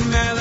Haaretz,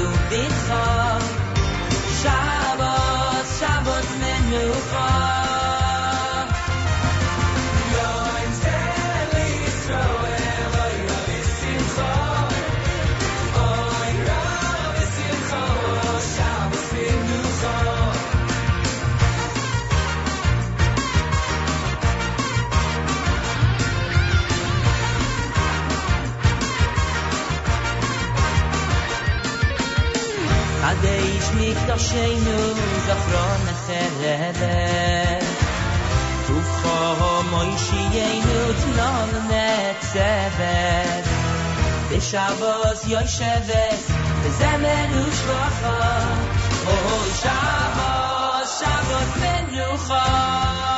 do this all. מקדשנו זכרון החרבת תוכו מוישיינו תנון נצבת בשבוס יושבת בזמר ושבחה אוי שבוס שבוס מנוחה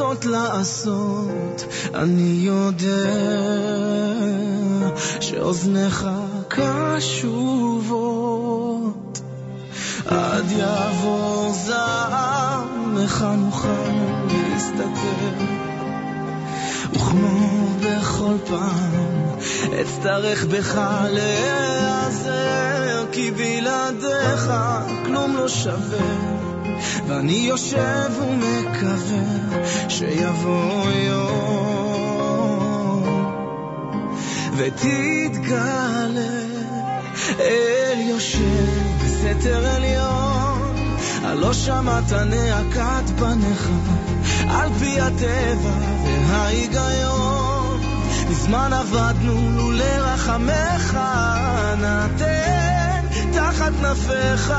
זאת לעשות, אני יודע שאוזניך קשובות. עד יעבור זעם, איך נוכל להסתכל? וכמו בכל פעם, אצטרך בך להיעזר, כי בלעדיך כלום לא שווה. ואני יושב ומקווה שיבוא יום. ותתגלה אל יושב בסתר עליון, הלא שמעת נאקת בניך, על פי הטבע וההיגיון. מזמן עבדנו לולא רחמך, נתן תחת כנפיך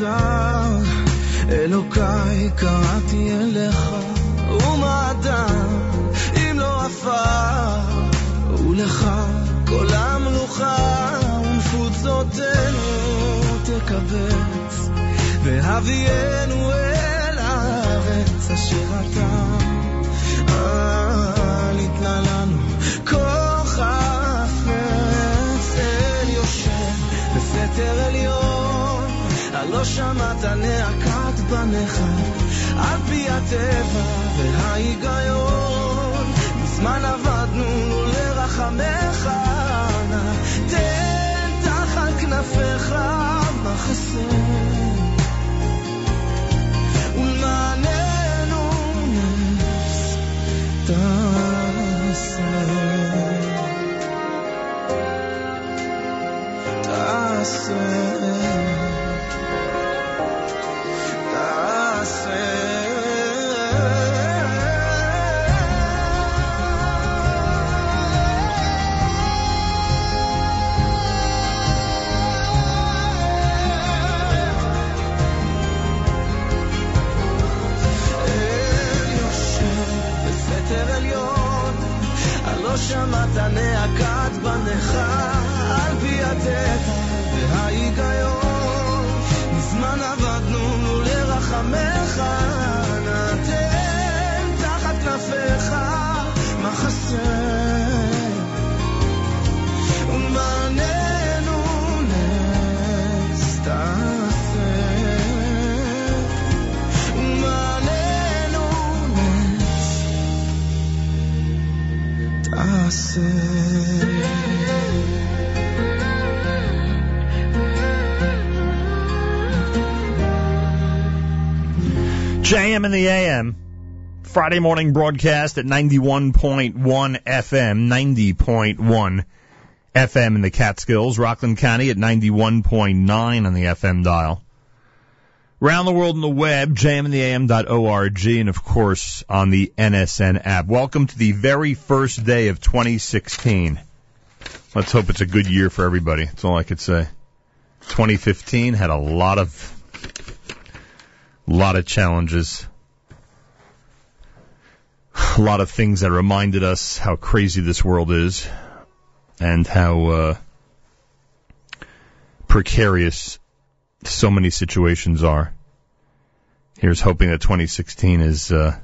המצר, אלוקיי קראתי אליך, ומה אדם אם לא עפר, ולך כל המלוכה ונפוצותינו תקבץ, והביאנו אל הארץ אשר אתה. ניתנה אל בסתר עליון, הלא שמעת נאקת בניך, על פי הטבע וההיגיון. מזמן עבדנו לרחמך, JM in the AM. Friday morning broadcast at 91.1 FM, 90.1 FM in the Catskills, Rockland County at 91.9 on the FM dial. Around the world on the web, jmintheam.org, and of course on the NSN app. Welcome to the very first day of 2016. Let's hope it's a good year for everybody. That's all I could say. 2015 had a lot of a lot of challenges. A lot of things that reminded us how crazy this world is and how uh, precarious so many situations are. Here's hoping that 2016 is uh,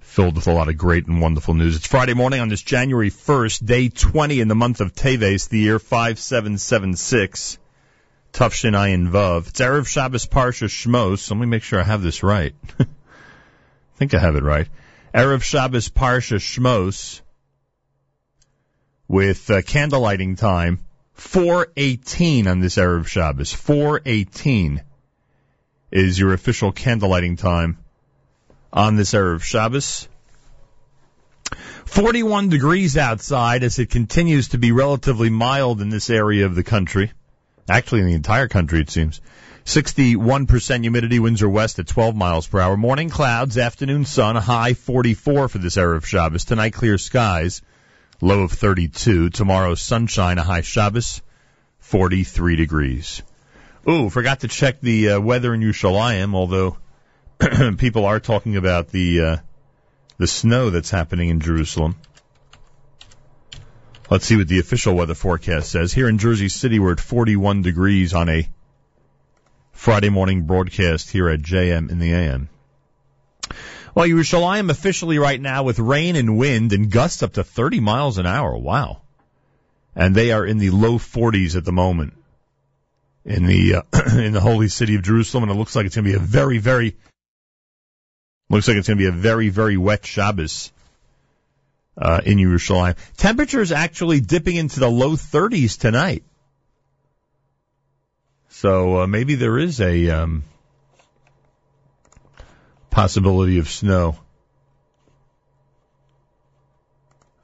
filled with a lot of great and wonderful news. It's Friday morning on this January 1st, day 20 in the month of Teves, the year 5776. Tufshin Ayin Vav. It's Erev Shabbos Parsha Shmos. Let me make sure I have this right. I think I have it right. Erev Shabbos Parsha Shmos. with uh, candle lighting time 418 on this Erev Shabbos. 418 is your official candle lighting time on this Erev Shabbos. 41 degrees outside as it continues to be relatively mild in this area of the country. Actually, in the entire country, it seems. 61% humidity, winds are west at 12 miles per hour. Morning clouds, afternoon sun, high 44 for this Erev Shabbos. Tonight, clear skies, low of 32. Tomorrow, sunshine, a high Shabbos, 43 degrees. Ooh, forgot to check the uh, weather in Yerushalayim, although people are talking about the uh, the snow that's happening in Jerusalem. Let's see what the official weather forecast says. Here in Jersey City, we're at 41 degrees on a Friday morning broadcast here at JM in the AM. Well, Yerushalayim officially right now with rain and wind and gusts up to 30 miles an hour. Wow. And they are in the low 40s at the moment in the uh, in the holy city of Jerusalem, and it looks like it's going to be a very, very looks like it's going to be a very, very wet Shabbos uh, in Yerushalayim. Temperatures actually dipping into the low 30s tonight. So uh, maybe there is a um, possibility of snow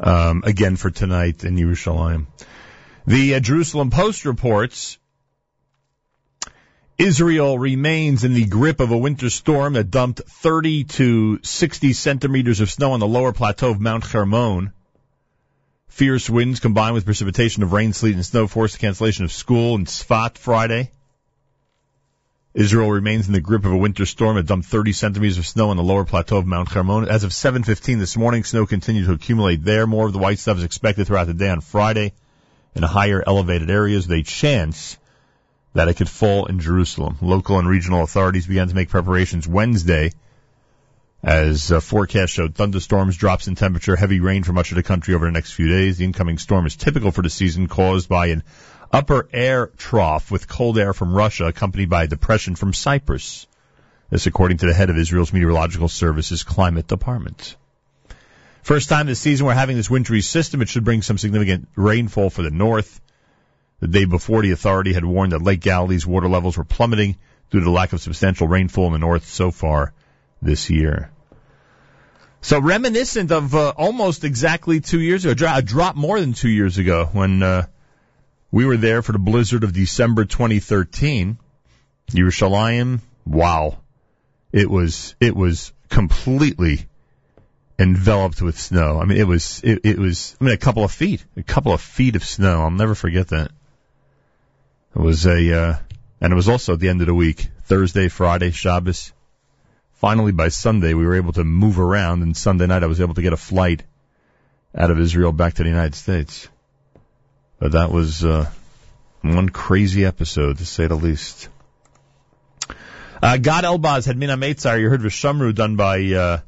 um, again for tonight in Yerushalayim. The uh, Jerusalem Post reports Israel remains in the grip of a winter storm that dumped 30 to 60 centimeters of snow on the lower plateau of Mount Hermon. Fierce winds combined with precipitation of rain, sleet, and snow forced the cancellation of school in Sfat Friday. Israel remains in the grip of a winter storm that dumped 30 centimeters of snow on the lower plateau of Mount Hermon. As of 7:15 this morning, snow continued to accumulate there. More of the white stuff is expected throughout the day on Friday in higher elevated areas with a chance that it could fall in Jerusalem. Local and regional authorities began to make preparations Wednesday as uh, forecast showed thunderstorms, drops in temperature, heavy rain for much of the country over the next few days. The incoming storm is typical for the season caused by an upper air trough with cold air from Russia accompanied by a depression from Cyprus. This according to the head of Israel's Meteorological Services Climate Department. First time this season we're having this wintry system. It should bring some significant rainfall for the north. The day before, the authority had warned that Lake Galilee's water levels were plummeting due to the lack of substantial rainfall in the north so far this year. So reminiscent of uh, almost exactly two years ago, a drop more than two years ago when uh, we were there for the blizzard of December 2013. Yerushalayim, wow. It was, it was completely enveloped with snow. I mean, it was, it, it was, I mean, a couple of feet, a couple of feet of snow. I'll never forget that. It was a, uh, and it was also at the end of the week, Thursday, Friday, Shabbos. Finally, by Sunday, we were able to move around, and Sunday night I was able to get a flight out of Israel back to the United States. But that was uh, one crazy episode, to say the least. Uh, Gad Elbaz had Min HaMeitzar. You heard Vishamru done by uh,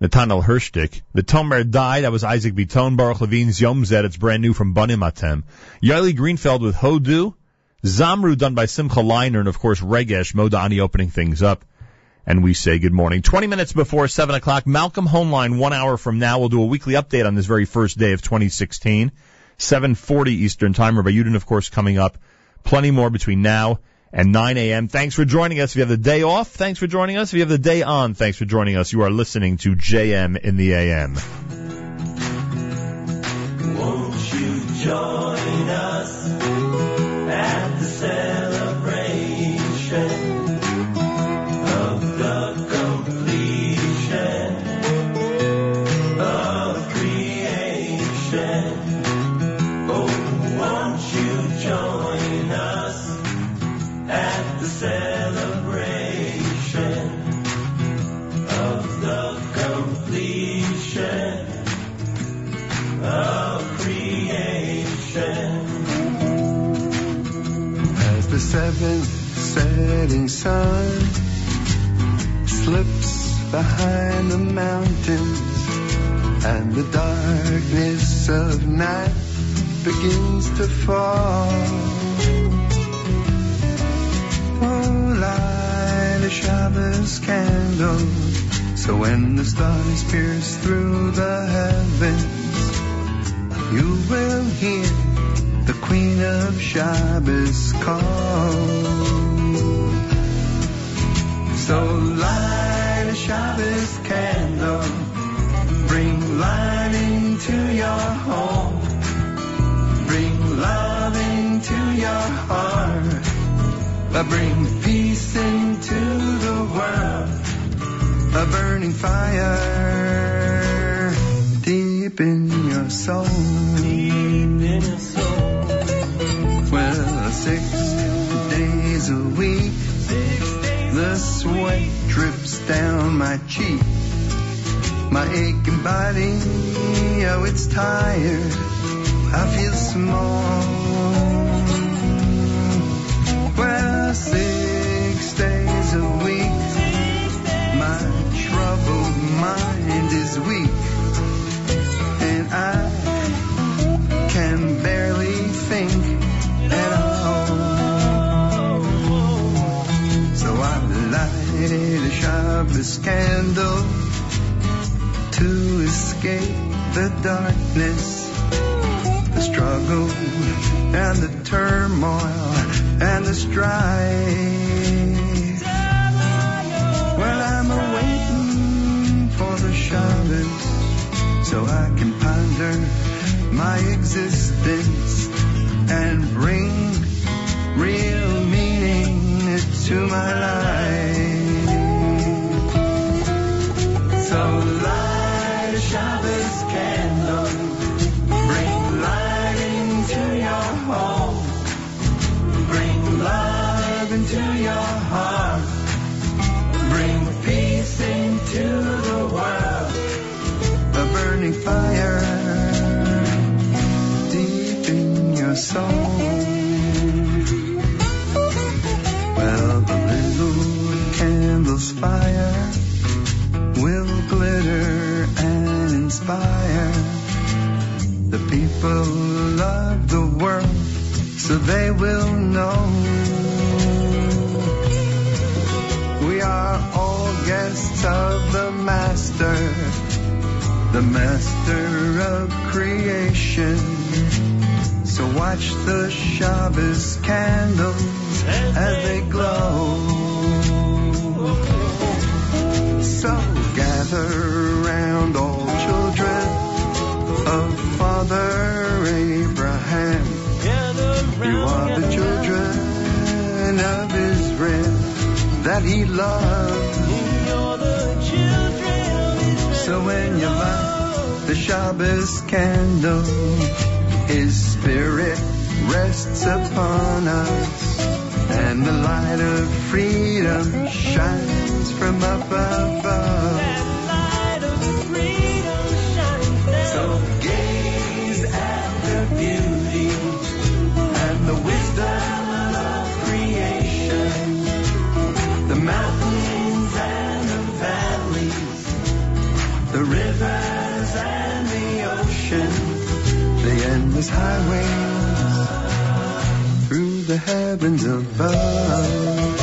Nathaniel Hershtik. The Tomer died. That was Isaac Biton. Baruch Levine's Yom Zed. It's brand new from Banim Atem. Yaeli Greenfeld with Hodu. Zamru done by Simcha Leiner. And of course, Regesh Modani opening things up. And we say good morning. 20 minutes before 7 o'clock, Malcolm Hoenlein, one hour from now, will do a weekly update on this very first day of 2016. 740 Eastern Time. Rabbi Yudin, of course, coming up. Plenty more between now and 9 a.m. Thanks for joining us. If you have the day off, thanks for joining us. If you have the day on, thanks for joining us. You are listening to JM in the AM. Won't you join setting sun slips behind the mountains and the darkness of night begins to fall. Oh, light a Shabbos candle so when the stars pierce through the heavens you will hear the Queen of Shabbos call. So light a Shabbos candle, bring light into your home, bring love into your heart, Uh, bring peace into the world, a burning fire deep in your soul. Well, six days a week, the sweat drips down my cheek. My aching body, oh, it's tired. I feel small. Well, six days a week, my troubled mind is weak, and I Shabbos candle to escape the darkness, the struggle and the turmoil and the strife. Well, I'm awaiting for the Shabbos so I can ponder my existence and bring real meaning to my life. So people of the world so they will know. We are all guests of the master the master of creation. So watch the Shabbos candles as they glow. So gather round all Father Abraham. You are the children of Israel that he loved. So when you light the Shabbos candle, his spirit rests upon us, and the light of freedom shines from up above. Endless highways through the heavens above.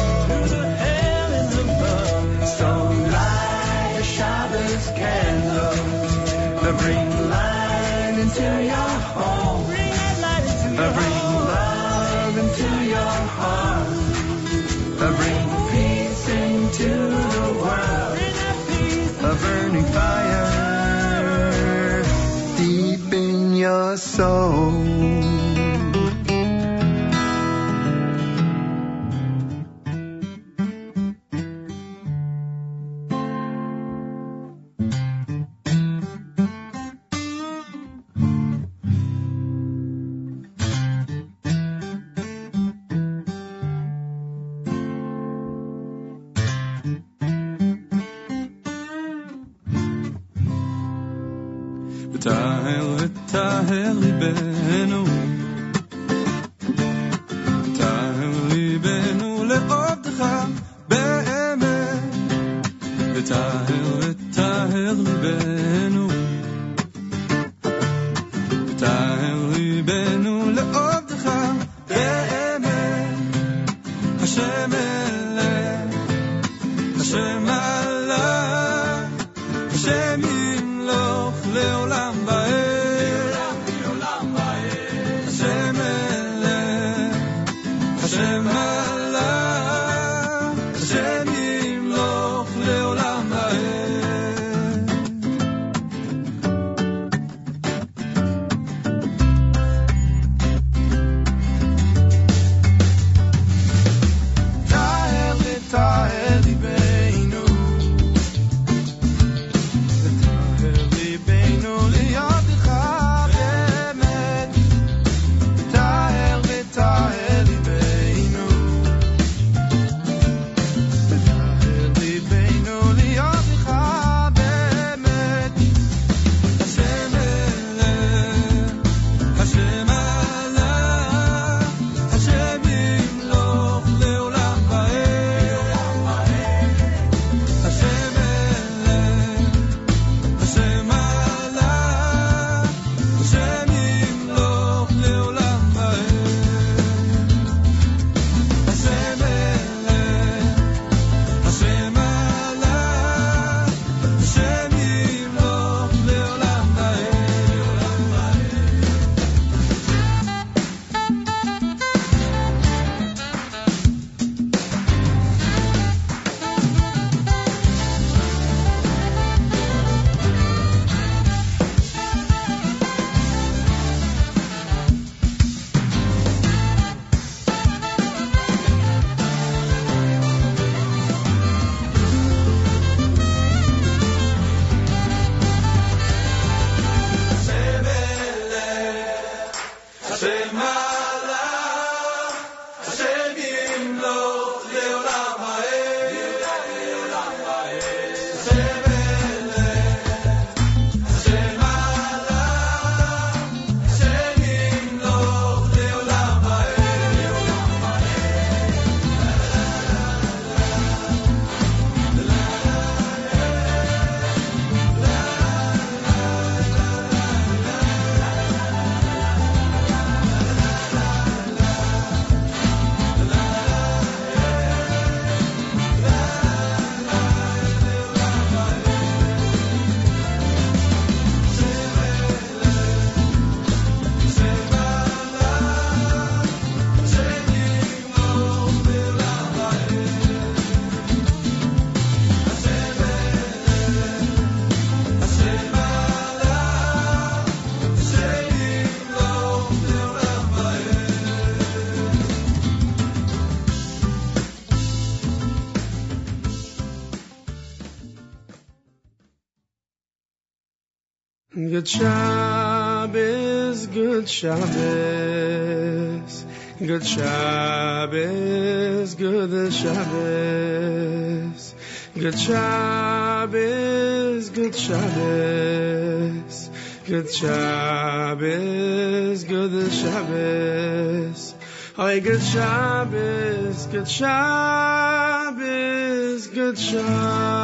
Good Shabbos, good Shabbos, good Shabbos, good Shabbos, good Shabbos, good Shabbos, good Shabbos, good Shabbos. Hey, good Shabbos, good Shabbos, good Shabbos.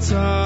time.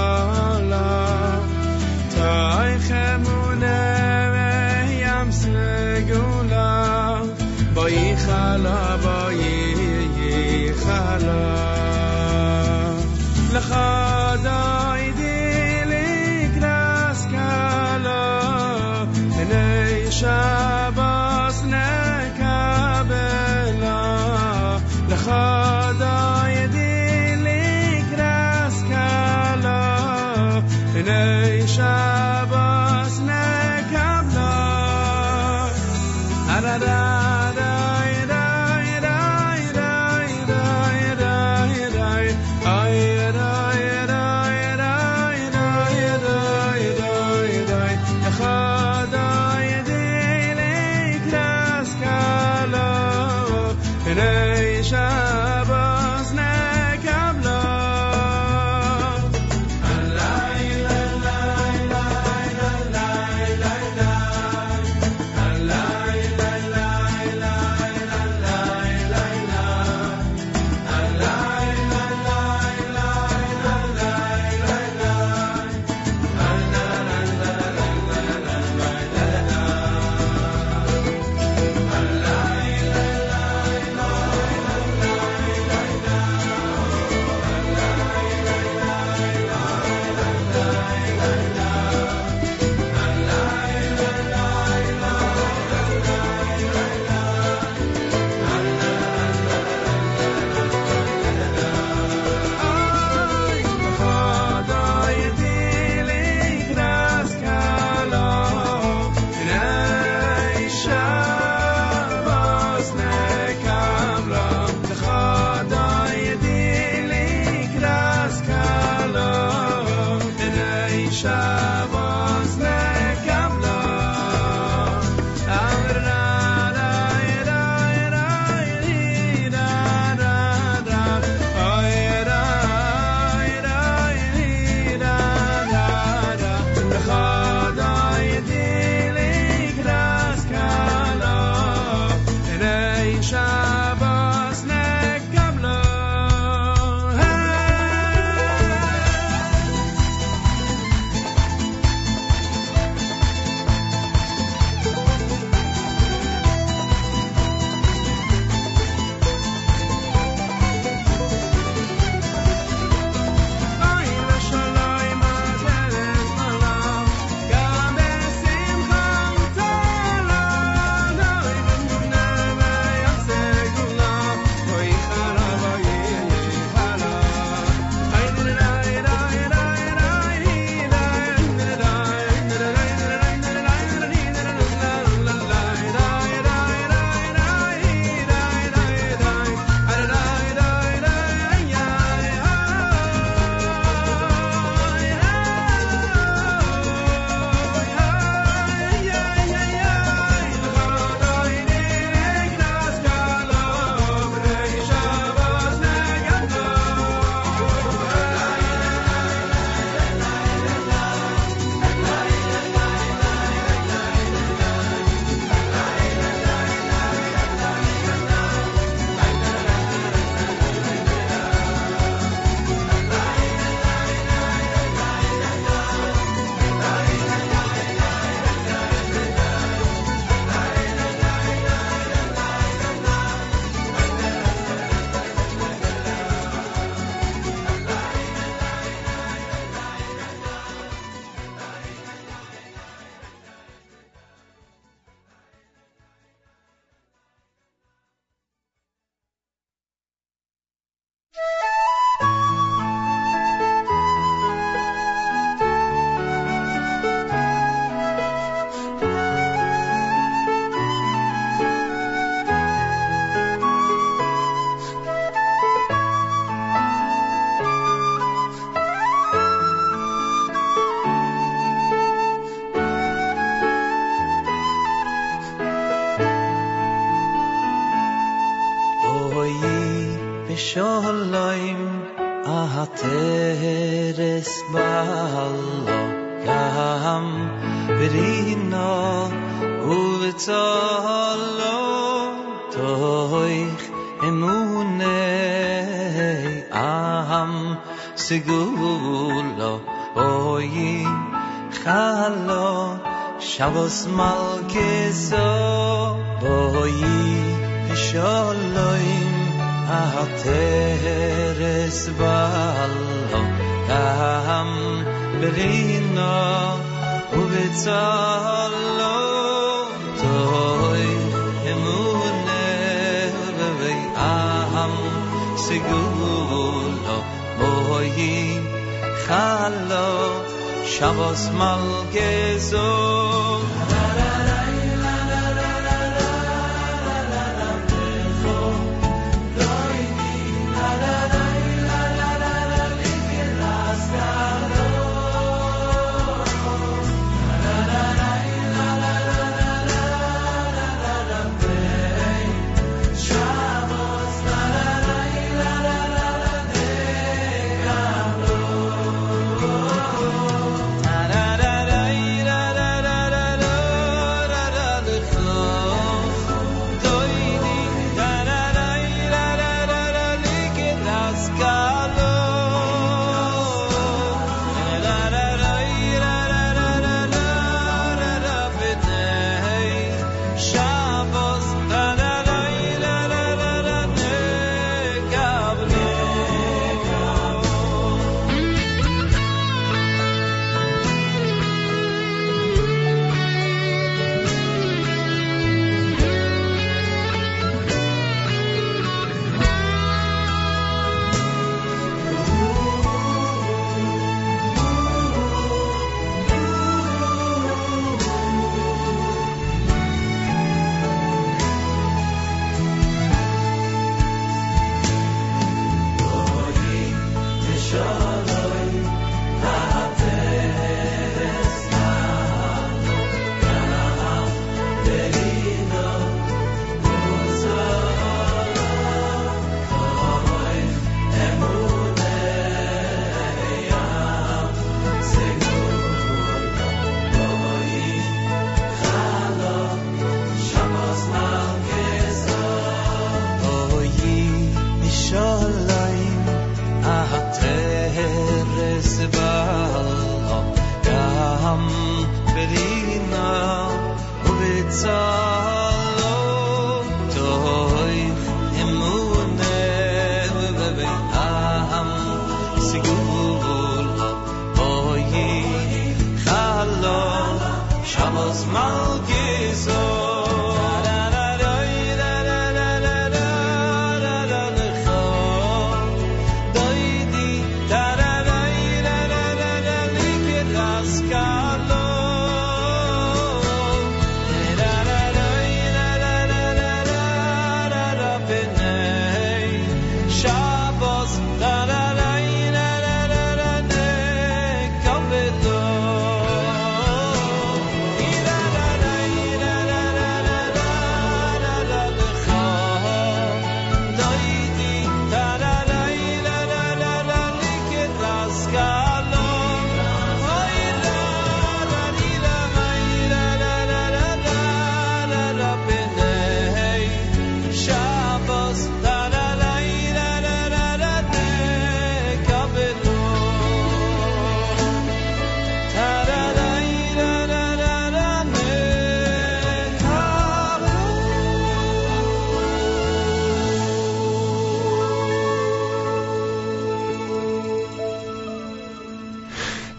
Shabbos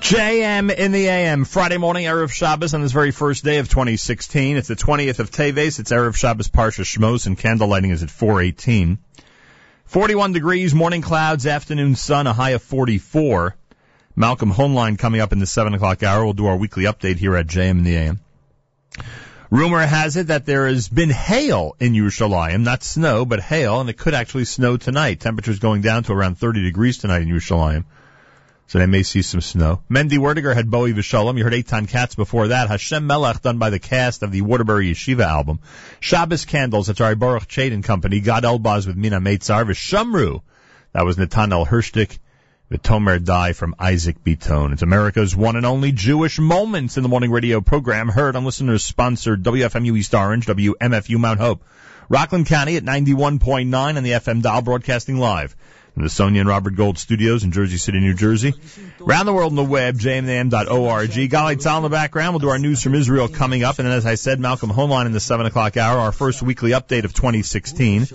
JM in the AM, Friday morning, Erev Shabbos on this very first day of 2016. It's the 20th of Teves. It's Erev Shabbos Parsha Shmos, and candle lighting is at 418. 41 degrees, morning clouds, afternoon sun, a high of 44. Malcolm Hoenlein coming up in the 7 o'clock hour. We'll do our weekly update here at JM in the AM. Rumor has it that there has been hail in Yerushalayim, not snow, but hail, and it could actually snow tonight. Temperatures going down to around 30 degrees tonight in Yerushalayim. So they may see some snow. Mendy Werdiger had Bowie Vishalom. You heard Eitan Katz before that. Hashem Melech done by the cast of the Waterbury Yeshiva album. Shabbos Candles, that's our Baruch Chait and Company. Gad Elbaz with Min HaMeitzar. Vishamru That was Netanel Hershtik with Tomer Dai from Isaac Bitone. It's America's one and only Jewish Moments in the Morning Radio program, heard on listeners sponsored WFMU East Orange, WMFU Mount Hope, Rockland County at 91.9 and the FM dial broadcasting live the Sonia and Robert Gold studios in Jersey City, New Jersey. Around the world on the web, jmnam.org. Galei Tzahal in the background. We'll do our news from Israel coming up. And then, as I said, Malcolm Hoenlein in the 7 o'clock hour, our first weekly update of 2016.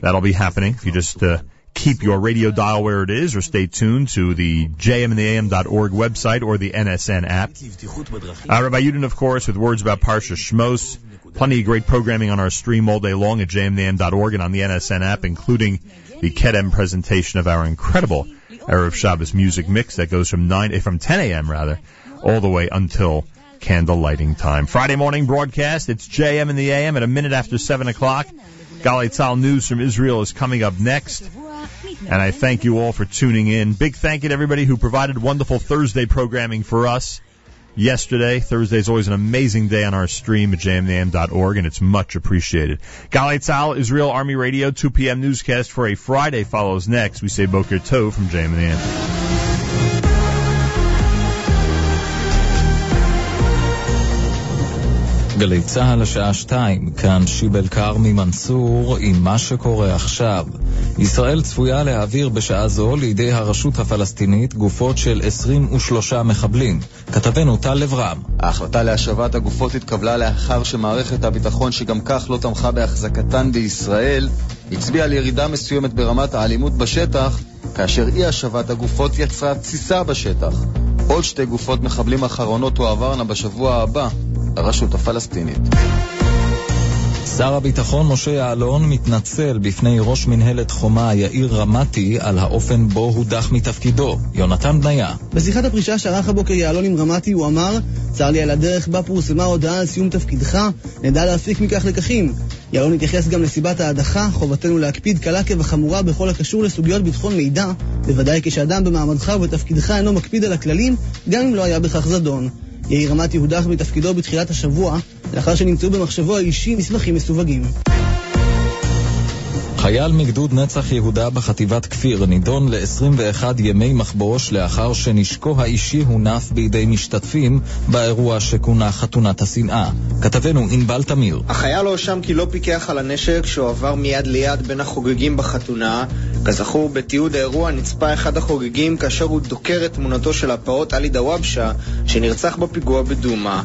That'll be happening if you just uh, keep your radio dial where it is or stay tuned to the jmintheam.org website or the NSN app. Uh, Rabbi Yudin, of course, with words about Parsha Shmos. Plenty of great programming on our stream all day long at jmintheam.org and on the NSN app, including the Kedem presentation of our incredible Erev Shabbos music mix that goes from 9, eh, from 10 a.m. rather, all the way until candle lighting time. Friday morning broadcast, it's JM in the AM at a minute after 7 o'clock. Galei Tzahal news from Israel is coming up next. And I thank you all for tuning in. Big thank you to everybody who provided wonderful Thursday programming for us yesterday. Thursday is always an amazing day on our stream at jmnam.org, and it's much appreciated. Galei Tzahal, Israel Army Radio, 2 p.m. newscast for a Friday follows next. We say Boker Tov from JMNAM. גלי צה"ל השעה שתיים, כאן שיבל כרמי מנסור עם מה שקורה עכשיו. ישראל צפויה להעביר בשעה זו לידי הרשות הפלסטינית גופות של 23 מחבלים. כתבנו טל לברם. ההחלטה להשבת הגופות התקבלה לאחר שמערכת הביטחון שגם כך לא תמכה בהחזקתן בישראל, הצביעה על ירידה מסוימת ברמת האלימות בשטח, כאשר אי השבת הגופות יצרה תסיסה בשטח. עוד שתי גופות מחבלים אחרונות תועברנה בשבוע הבא לרשות הפלסטינית. שר הביטחון משה יעלון מתנצל בפני ראש מנהלת חומה יאיר רמתי על האופן בו הודח מתפקידו. יונתן בניה. בשיחת הפרישה שערך הבוקר יעלון עם רמתי הוא אמר צר לי על הדרך בה פורסמה הודעה על סיום תפקידך, נדע להפיק מכך לקחים. יעלון התייחס גם לסיבת ההדחה, חובתנו להקפיד קלה כבחמורה בכל הקשור לסוגיות ביטחון מידע, בוודאי כשאדם במעמדך ובתפקידך אינו מקפיד על הכללים, גם אם לא היה בכך זדון. יאיר רמתי הודח מתפקידו בתחילת השבוע, לאחר שנמצאו במחשבו האישי מסמכים מסווגים. חייל מגדוד נצח יהודה בחטיבת כפיר נידון ל-21 ימי מחבוש לאחר שנשקו האישי הונף בידי משתתפים באירוע שכונה חתונת השנאה. כתבנו ענבל תמיר. החייל הואשם כי לא פיקח על הנשק שהועבר מיד ליד בין החוגגים בחתונה. כזכור, בתיעוד האירוע נצפה אחד החוגגים כאשר הוא דוקר את תמונתו של הפעוט עלי דוואבשה, שנרצח בפיגוע בדומא.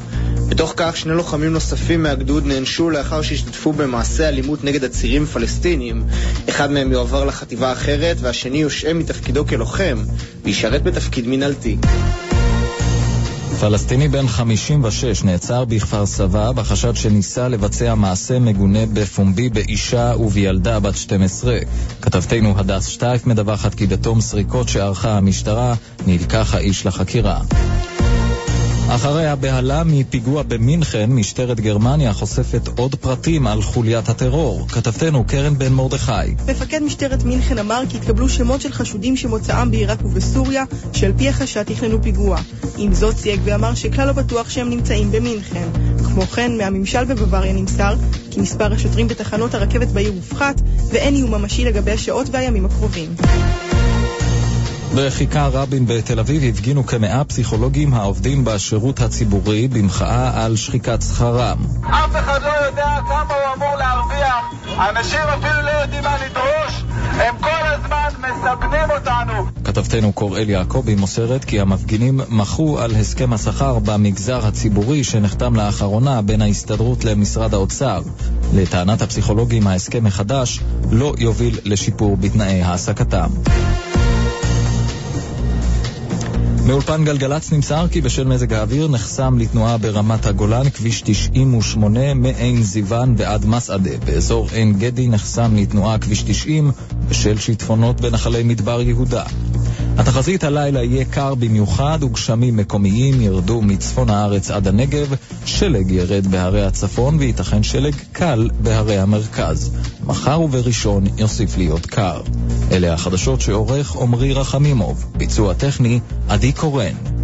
בתוך כך שני לוחמים נוספים מהגדוד נענשו לאחר שהשתתפו במעשה אלימות נגד עצירים פלסטינים. אחד מהם יועבר לחטיבה אחרת והשני יושעה מתפקידו כלוחם וישרת בתפקיד מנהלתי. פלסטיני בן 56 נעצר בכפר סבא בחשד שניסה לבצע מעשה מגונה בפומבי באישה ובילדה בת 12. כתבתנו הדס שטייף מדווחת כי בתום סריקות שערכה המשטרה נלקח האיש לחקירה. אחרי הבהלה מפיגוע במינכן, משטרת גרמניה חושפת עוד פרטים על חוליית הטרור. כתבתנו קרן בן מרדכי. מפקד משטרת מינכן אמר כי התקבלו שמות של חשודים שמוצאם בעיראק ובסוריה, שעל פי החשד תכננו פיגוע. עם זאת סייג ואמר שכלל לא בטוח שהם נמצאים במינכן. כמו כן, מהממשל בבוואריה נמסר כי מספר השוטרים בתחנות הרכבת בעיר הופחת, ואין איום ממשי לגבי השעות והימים הקרובים. בכיכר רבין בתל אביב הפגינו כמאה פסיכולוגים העובדים בשירות הציבורי במחאה על שחיקת שכרם. אף אחד לא יודע כמה הוא אמור להרוויח, אנשים אפילו לא יודעים מה לדרוש, הם כל הזמן מסבנים אותנו. כתבתנו קוראל יעקבי מוסרת כי המפגינים מחו על הסכם השכר במגזר הציבורי שנחתם לאחרונה בין ההסתדרות למשרד האוצר. לטענת הפסיכולוגים ההסכם החדש לא יוביל לשיפור בתנאי העסקתם. מאולפן גלגלצ נמסר כי בשל מזג האוויר נחסם לתנועה ברמת הגולן כביש 98 מעין זיוון ועד מסעדה. באזור עין גדי נחסם לתנועה כביש 90 בשל שיטפונות בנחלי מדבר יהודה. התחזית הלילה יהיה קר במיוחד וגשמים מקומיים ירדו מצפון הארץ עד הנגב, שלג ירד בהרי הצפון וייתכן שלג קל בהרי המרכז. מחר ובראשון יוסיף להיות קר. אלה החדשות שעורך עמרי רחמימוב, ביצוע טכני עדי קורן.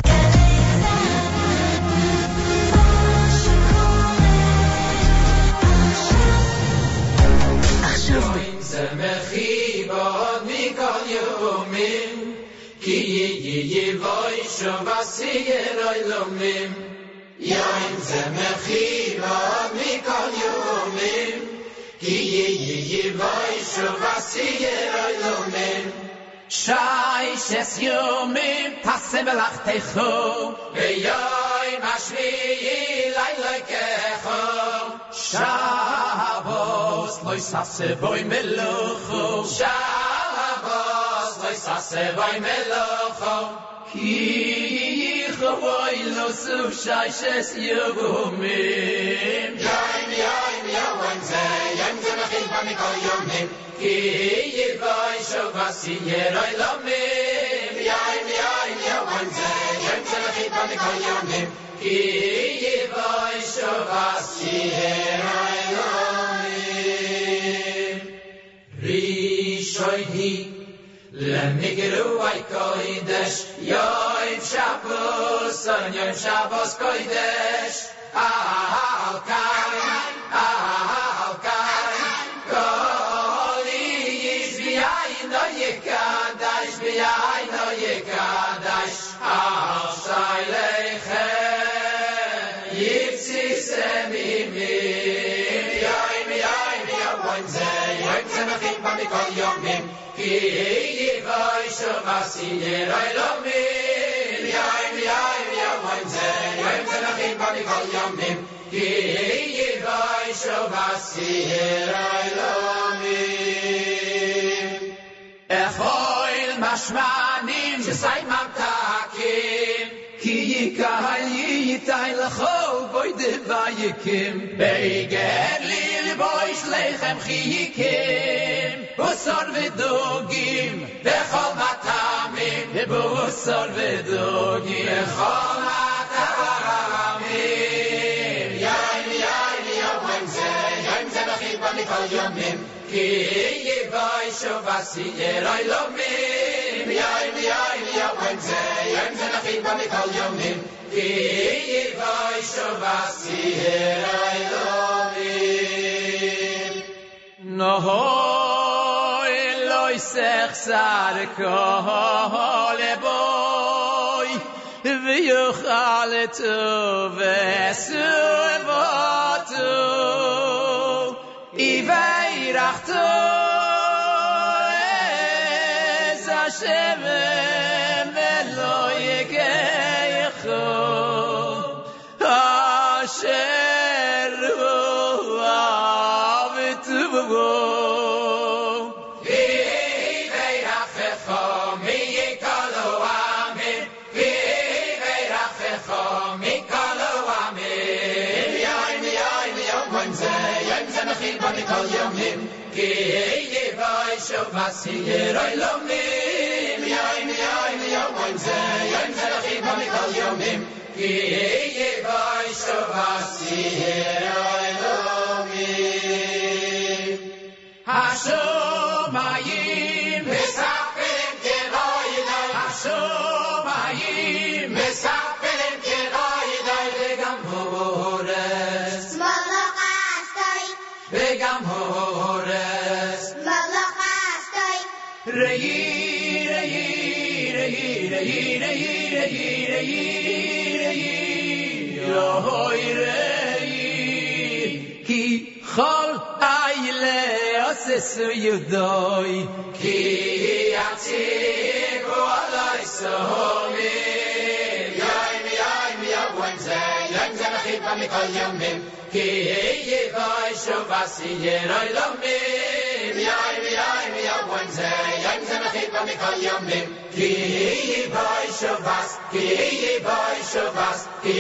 יוין זה מחיבה מכל יומים כי יהיה יבוי שובס יהיה אלומים. שייש אס יומים תעשה מלאכתךו ויוין השביעי לילה כחו שבוס לא יססה בוי מלוכו שבוס לא יססה בוי מלוכו כי خوای لو سو شاشس یبومی جایم یایم یوان زی یم زم خیل بامی کل یومیم کی یر بای شو باسی یر آی لامیم یایم یایم یوان زی یم زم خیل بامی کل یومیم کی یر بای شو باسی למיגרוי קוידש, יוין שבוס, און יוין שבוס קוידש, אהל קיין, אהל קיין, כל איש ביין לא יקדש, ביין לא יקדש, אהל שי לכם, יבצי סמימים, יוין, יוין, יוין, יוין, יוין, יוין, יוין, יוין, יוין, יוין, יוין, ki hei ye vay sho masin ye ray lo me mi yai yai ay mein ze mein ze na khin ba di khol yam me ki hei ye vay sho masin ye ray lo me e khoil mashmanim ze sai matakim ki ye kahal ye tay la khol boy de vay kim beger li boy shlekhem khiyikim Busor vedogim Bechol matamim Busor vedogim Bechol matamim Yoim, yoim, yoim ze Yoim ze mechiv b'mikol yomim Ki yivoy shovasi yeroy lomim Yoim, yoim, yoim ze Yoim ze mechiv b'mikol yomim Ki yivoy shovasi yeroy lomim Nohoy sech sar kol boy vi yochal vesu vatu i veirach tu a shemesh ani kol yom ki ye vay sho vas ye roy mi mi ay mi ay mi yom oy ze yom ze lo khim ani kol yom ki ye vay sho vas ye roy ha sho chol aile oses yudoi ki yatsi ku alai sohomi yoim yoim yoim yoim zeh yoim zeh nachid ba mikol yomim. Ki yivoi shuvas yeroi lomim. Yoim yoim yoim yoim zeh yoim zeh nachid ba mikol yomim. Ki yivoi shuvas ki yivoi shuvas ki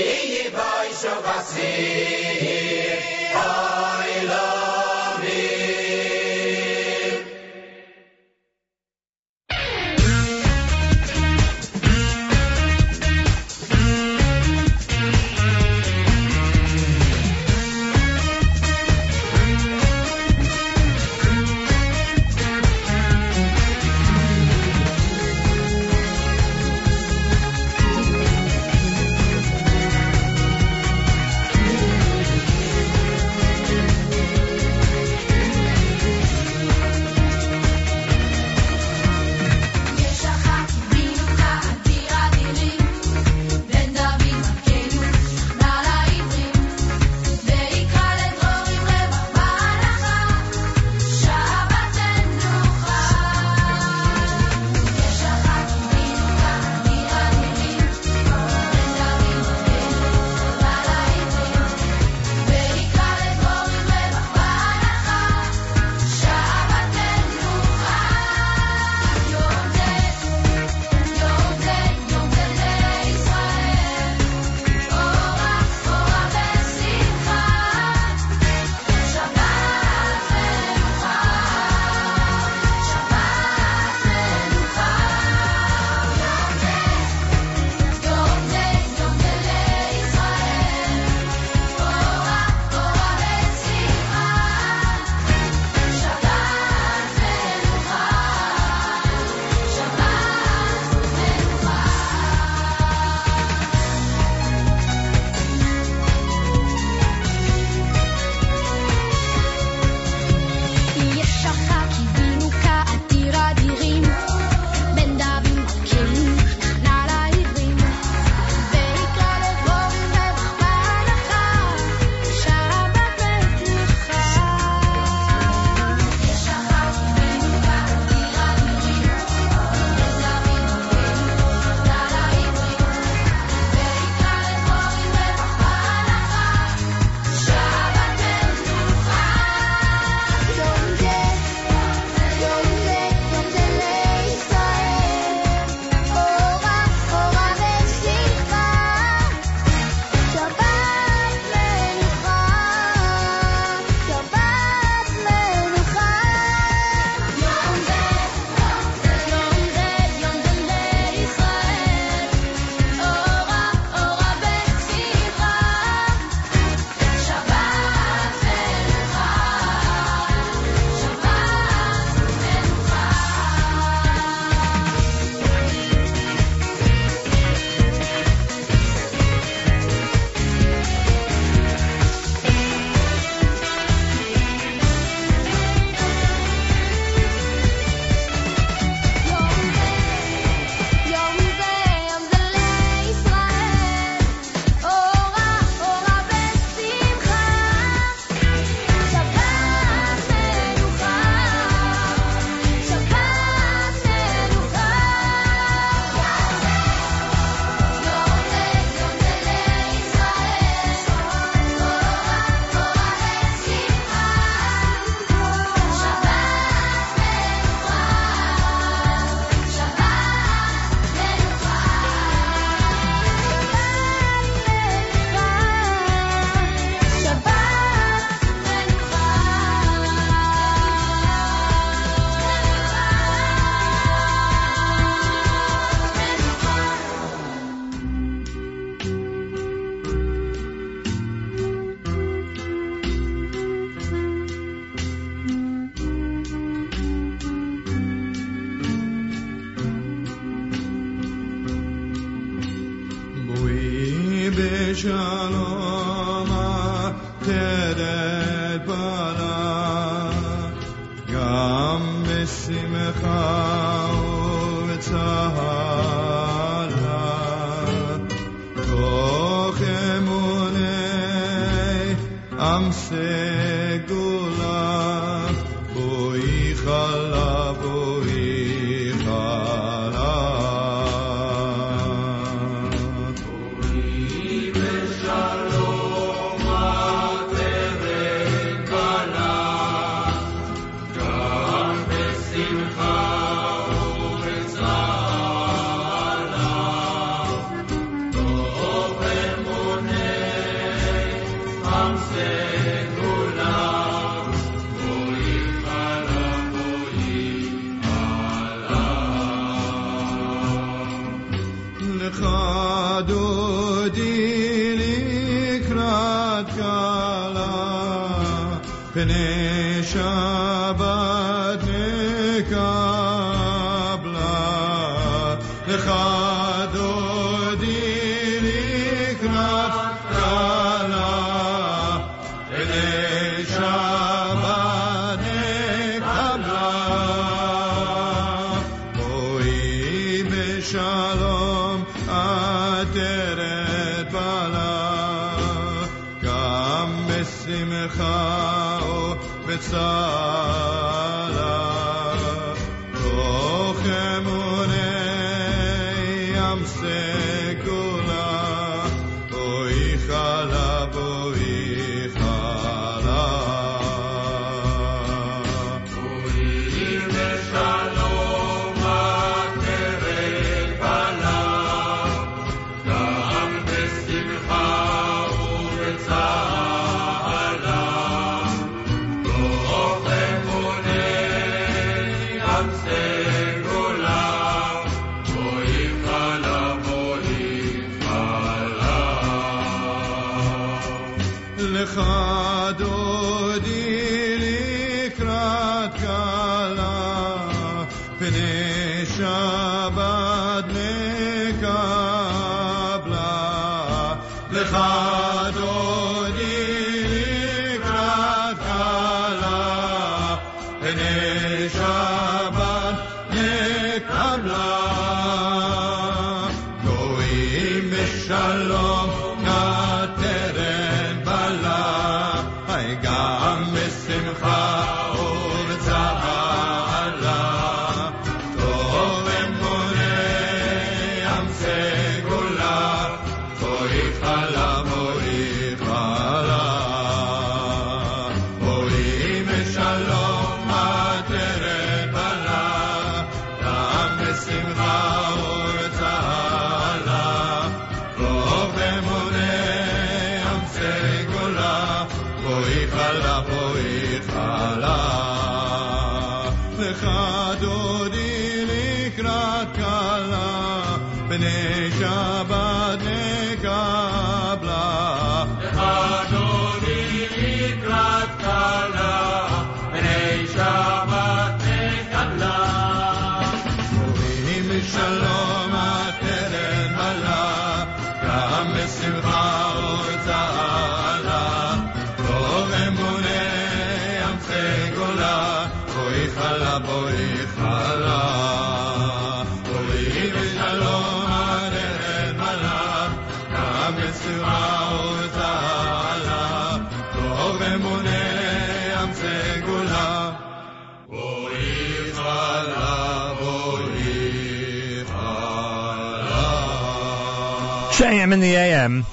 in the a.m.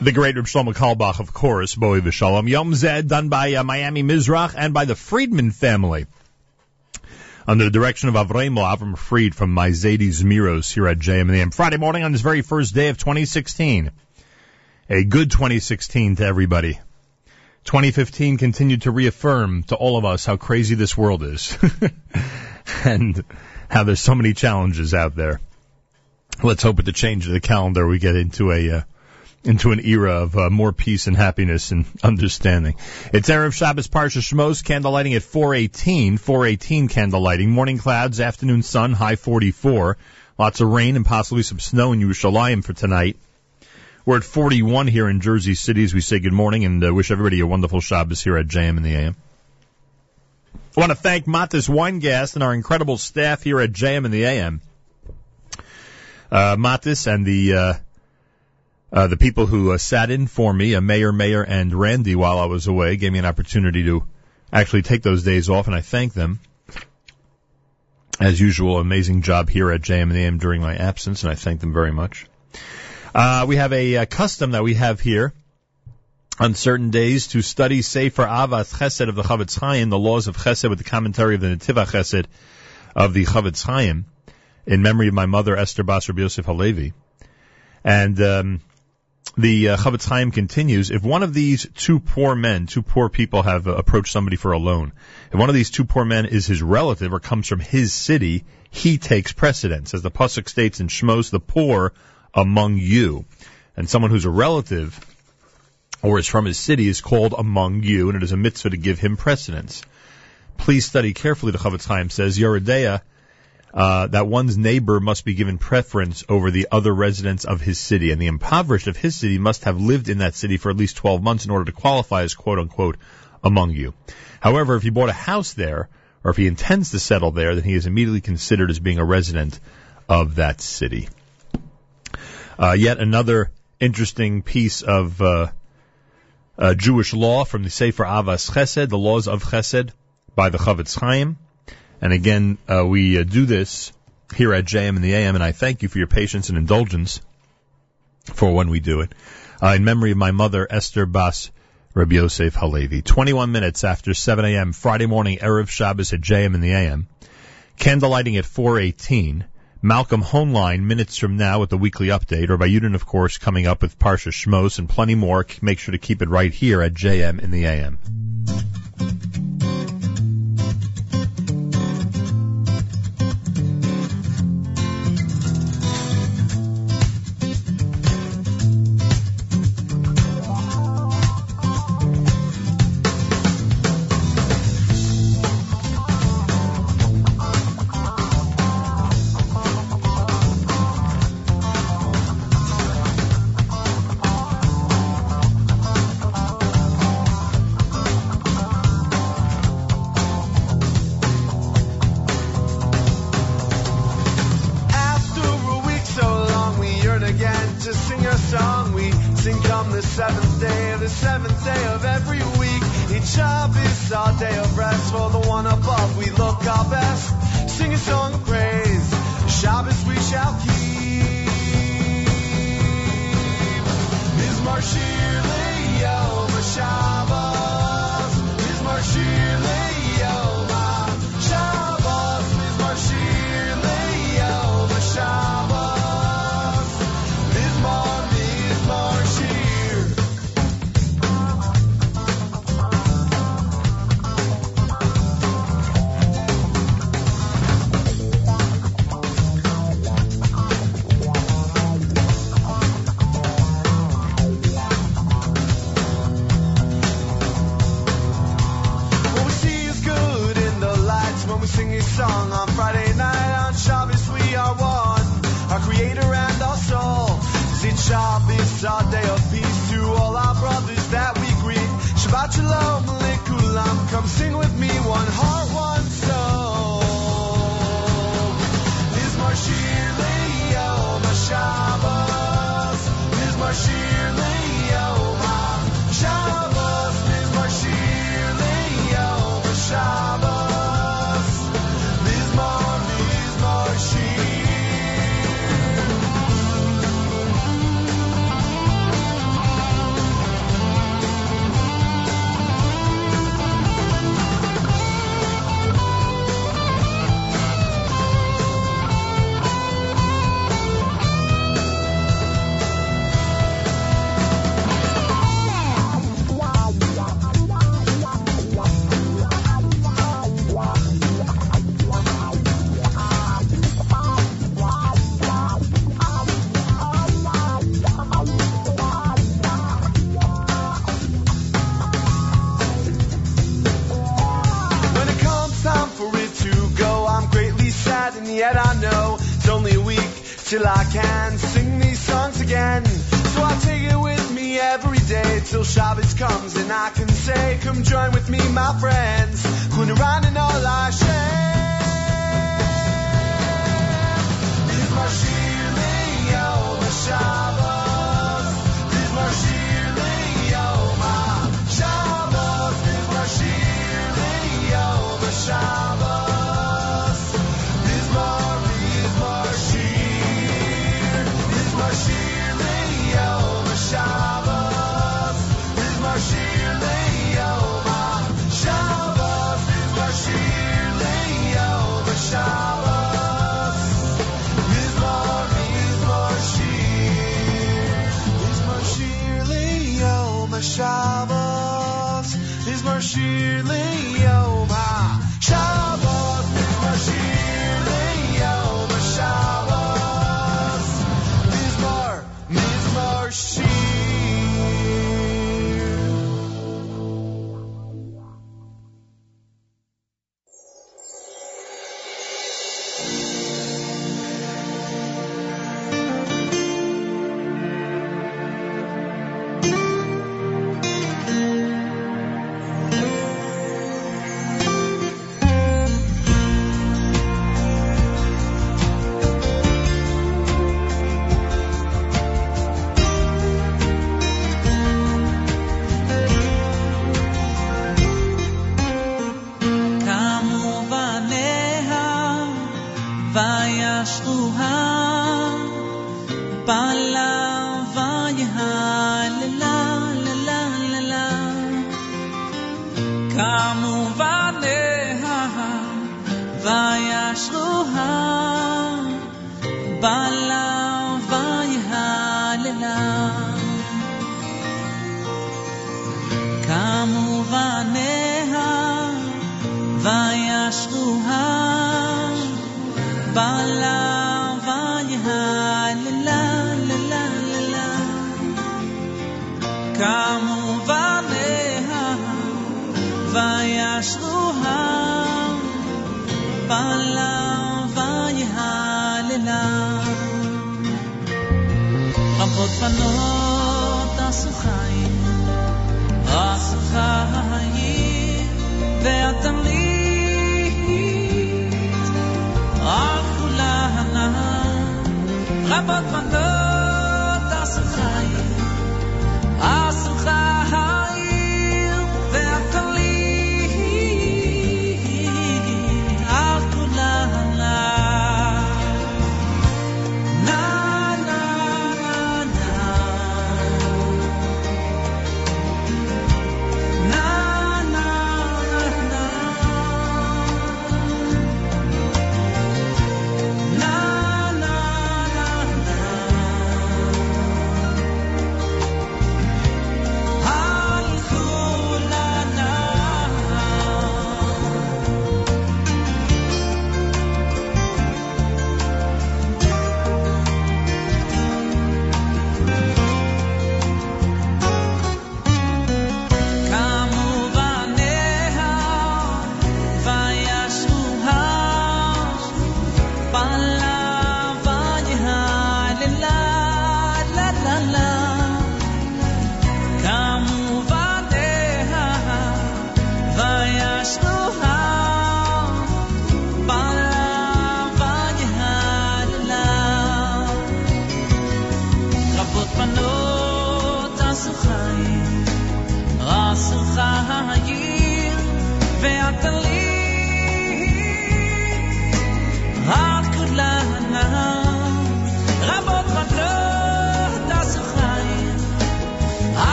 The great Reb Shlomo Carlebach, of course, Bowie Vishalom. Yom Zed, done by uh, Miami Mizrach and by the Friedman family. Under the direction of Avraham Avram Fried from My Zadie's Miros here at JM and the AM. Friday morning on this very first day of 2016. A good 2016 to everybody. 2015 continued to reaffirm to all of us how crazy this world is. and how there's so many challenges out there. Let's hope with the change of the calendar we get into a uh, into an era of uh, more peace and happiness and understanding. It's Erev Shabbos Parsha Shmos, candlelighting at 418, 418 candlelighting, morning clouds, afternoon sun, high 44, lots of rain and possibly some snow in Yerushalayim for tonight. We're at 41 here in Jersey City as we say good morning and uh, wish everybody a wonderful Shabbos here at JM in the AM. I want to thank Matis Weingast and our incredible staff here at JM in the AM. Uh, Matis and the uh, uh, the people who uh, sat in for me, uh, Mayor, Mayor, and Randy while I was away, gave me an opportunity to actually take those days off, and I thank them. As usual, amazing job here at JM and AM during my absence, and I thank them very much. Uh, we have a, uh custom that we have here on certain days to study Sefer Ahavas Chesed of the Chofetz Chaim, the laws of Chesed with the commentary of the Netiva Chesed of the Chofetz Chaim, in memory of my mother Esther Bas Rabbi Yosef Halevi. And um, the uh, Chofetz Chaim continues, if one of these two poor men, two poor people have uh, approached somebody for a loan, if one of these two poor men is his relative or comes from his city, he takes precedence. As the Pasuk states in Shmos, the poor among you. And someone who's a relative or is from his city is called among you, and it is a mitzvah to give him precedence. Please study carefully, the Chofetz Chaim says, Yeridea, uh, that one's neighbor must be given preference over the other residents of his city, and the impoverished of his city must have lived in that city for at least 12 months in order to qualify as quote unquote among you. However, if he bought a house there, or if he intends to settle there, then he is immediately considered as being a resident of that city. Uh, yet another interesting piece of uh, uh, Jewish law from the Sefer Ahavas Chesed, the laws of Chesed by the Chofetz Chaim. And again, uh, we uh, do this here at JM and the AM, and I thank you for your patience and indulgence for when we do it. Uh, in memory of my mother, Esther Bas Rabbi Yosef Halevi. 21 minutes after 7 a.m. Friday morning, Erev Shabbos at JM and the AM. Candlelighting at 418. Malcolm Hoenlein minutes from now with the weekly update, Rabbi Yudin, of course, coming up with Parsha Shmos and plenty more. Make sure to keep it right here at JM in the AM.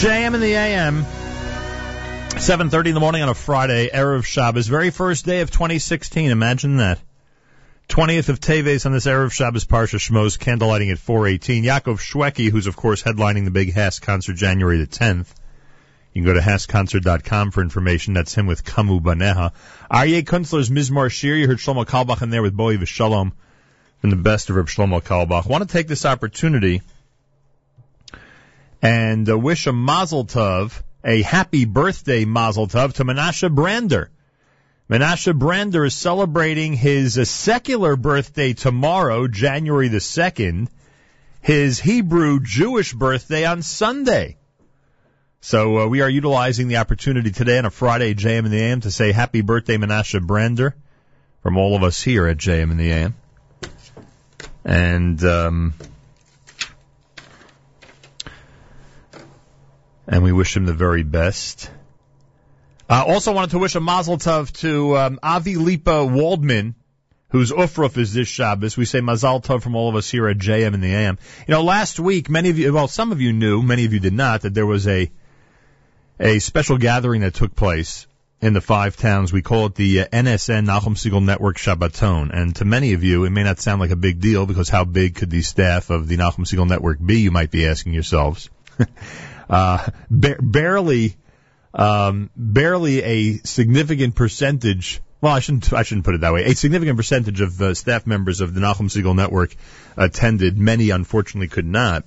JM in the AM. 7.30 in the morning on a Friday, Erev Shabbos, very first day of 2016. Imagine that. 20th of Teves on this Erev Shabbos Parsha Shmos, candlelighting at 418. Yaakov Shweki, who's of course headlining the big HASC concert January the 10th. You can go to HassConcert.com for information. That's him with Kamu Baneha. Aryeh Kunstler's Mizmor Shir. You heard Shlomo Carlebach in there with Boi V'Shalom from the best of Reb Shlomo Carlebach. want to take this opportunity and uh, wish a Mazel Tov, a happy birthday Mazel Tov to Menashe Brander. Menashe Brander is celebrating his uh, secular birthday tomorrow, January the 2nd, his Hebrew Jewish birthday on Sunday. So uh, we are utilizing the opportunity today on a Friday, JM in the AM, to say happy birthday, Menashe Brander, from all of us here at JM in the AM. And um, and we wish him the very best. Uh, also wanted to wish a mazel tov to um, Avi Lipa Waldman, whose ufruf is this Shabbos. We say mazel tov from all of us here at JM and the AM. You know, last week, many of you, well, some of you knew, many of you did not, that there was a a special gathering that took place in the five towns. We call it the uh, NSN Nachum Segal Network Shabbaton. And to many of you, it may not sound like a big deal because how big could the staff of the Nachum Segal Network be? You might be asking yourselves. uh, ba- barely, um, barely a significant percentage. Well, I shouldn't. I shouldn't put it that way. A significant percentage of uh, staff members of the Nachum Segal Network attended. Many, unfortunately, could not.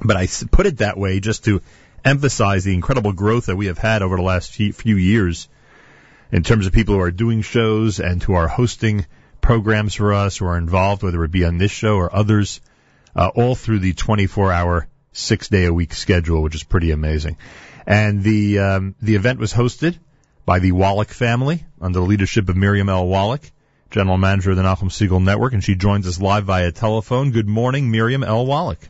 But I put it that way just to emphasize the incredible growth that we have had over the last few years in terms of people who are doing shows and who are hosting programs for us, who are involved, whether it be on this show or others, uh, all through the 24-hour, six-day-a-week schedule, which is pretty amazing. And the um, the event was hosted by the Wallach family under the leadership of Miriam L. Wallach, general manager of the Nachum Segal Network, and she joins us live via telephone. Good morning, Miriam L. Wallach.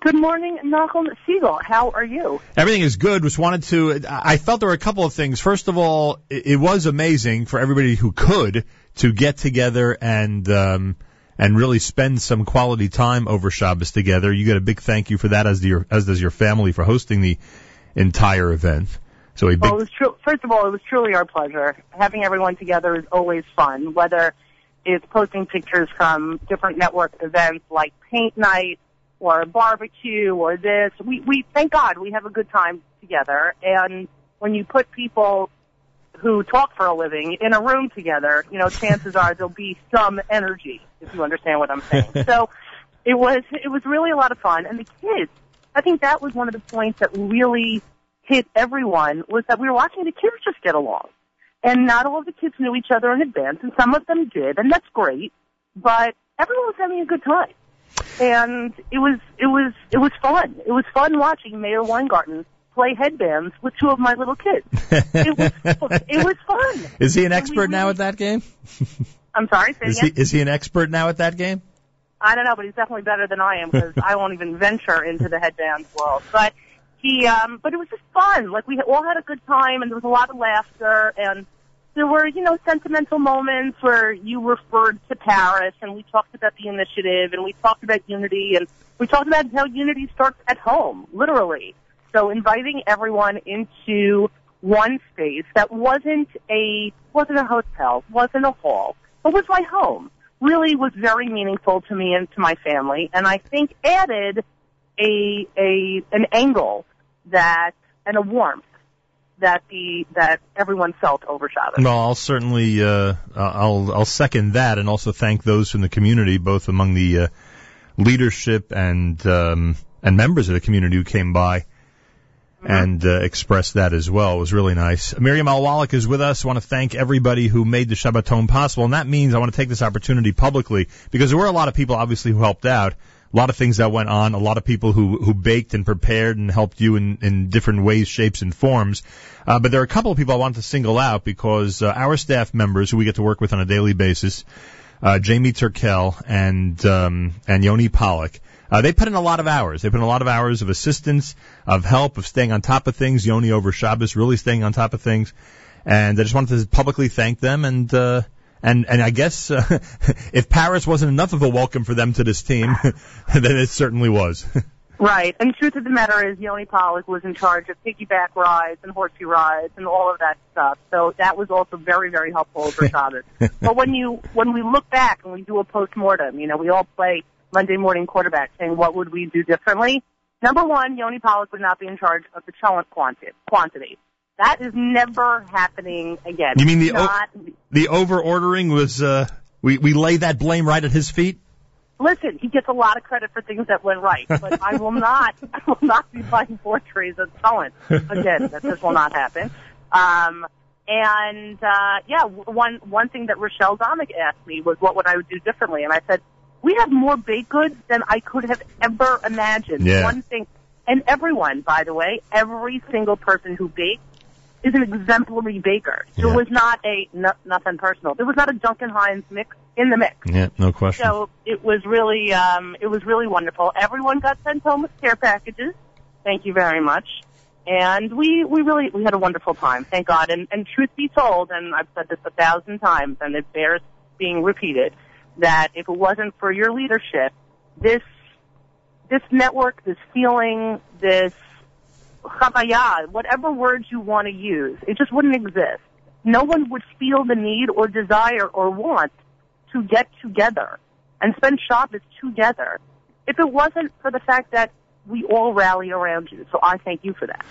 Good morning, Nachum Segal. How are you? Everything is good. Just wanted to. I felt there were a couple of things. First of all, it was amazing for everybody who could to get together and um, and really spend some quality time over Shabbos together. You get a big thank you for that, as your as does your family for hosting the entire event. So a big. Well, it was. First of all, it was truly our pleasure. Having everyone together is always fun. Whether it's posting pictures from different network events like paint night or a barbecue or this. We, we, thank God we have a good time together. And when you put people who talk for a living in a room together, you know, chances are there'll be some energy, if you understand what I'm saying. so it was, it was really a lot of fun. And the kids, I think that was one of the points that really hit everyone was that we were watching the kids just get along. And not all of the kids knew each other in advance, and some of them did, and that's great. But everyone was having a good time and it was it was it was fun. It was fun watching Mayor Weingarten play headbands with two of my little kids. It was it was fun. Is he an expert now at that game? I'm sorry. Is again? he is he an expert now at that game? I don't know, but he's definitely better than I am because I won't even venture into the headbands world. But he, um, but it was just fun. Like we all had a good time, and there was a lot of laughter, and there were, you know, sentimental moments where you referred to Paris and we talked about the initiative and we talked about unity and we talked about how unity starts at home, literally. So inviting everyone into one space that wasn't a, wasn't a hotel, wasn't a hall, but was my home really was very meaningful to me and to my family and I think added a, a, an angle that, and a warmth that the that everyone felt over Shabbos. Well, I'll certainly uh, I'll I'll second that, and also thank those from the community, both among the uh, leadership and um, and members of the community who came by. And uh, expressed that as well. It was really nice. Miriam L. Wallach is with us. I want to thank everybody who made the Shabbaton possible, and that means I want to take this opportunity publicly because there were a lot of people obviously who helped out a lot of things that went on, a lot of people who, who baked and prepared and helped you in, in different ways, shapes, and forms. Uh, but there are a couple of people I want to single out because uh, our staff members who we get to work with on a daily basis, uh, Jamie Turkel and um, and Yoni Pollock, uh, they put in a lot of hours. They put in a lot of hours of assistance, of help, of staying on top of things. Yoni over Shabbos, really staying on top of things. And I just wanted to publicly thank them and uh, and and I guess uh, if Paris wasn't enough of a welcome for them to this team, then it certainly was. Right. And the truth of the matter is, Yoni Pollock was in charge of piggyback rides and horsey rides and all of that stuff. So that was also very, very helpful over Shabbos. but when you, when we look back and we do a post-mortem, you know, we all play Monday morning quarterback saying what would we do differently? Number one, Yoni Pollock would not be in charge of the cholent quantity. That is never happening again. You mean the o- the over ordering was uh we we lay that blame right at his feet? listen, he gets a lot of credit for things that went right, but I will not, I will not be buying four trays of cholent. Again, that this will not happen. Um, and, uh, yeah, one, one thing that Rochelle Domick asked me was what would I do differently, and I said, we have more baked goods than I could have ever imagined. Yeah. One thing, and everyone, by the way, every single person who baked is an exemplary baker. There was not a, no, nothing personal. There was not a Duncan Hines mix in the mix. Yeah, no question. So it was really, um, it was really wonderful. Everyone got sent home with care packages. Thank you very much. And we, we really, we had a wonderful time. Thank God. And, and truth be told, and I've said this a thousand times, and it bears being repeated, that if it wasn't for your leadership, this, this network, this feeling, this chavaya, whatever words you want to use, it just wouldn't exist. No one would feel the need or desire or want to get together and spend Shabbos together if it wasn't for the fact that we all rally around you. So I thank you for that.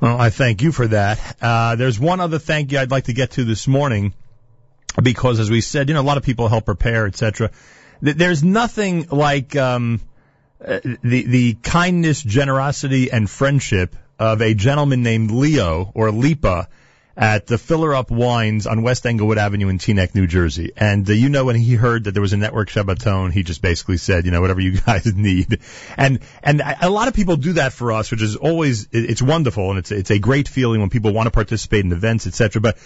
Well, I thank you for that. Uh, there's one other thank you I'd like to get to this morning because, as we said, you know, a lot of people help prepare, etc. Th- There's nothing like um, uh, the the kindness, generosity, and friendship of a gentleman named Leo or Lipa at the Filler Up Wines on West Englewood Avenue in Teaneck, New Jersey. And uh, you know, when he heard that there was a network Shabbaton, he just basically said, you know, whatever you guys need. And and a lot of people do that for us, which is always it's wonderful and it's it's a great feeling when people want to participate in events, etc. But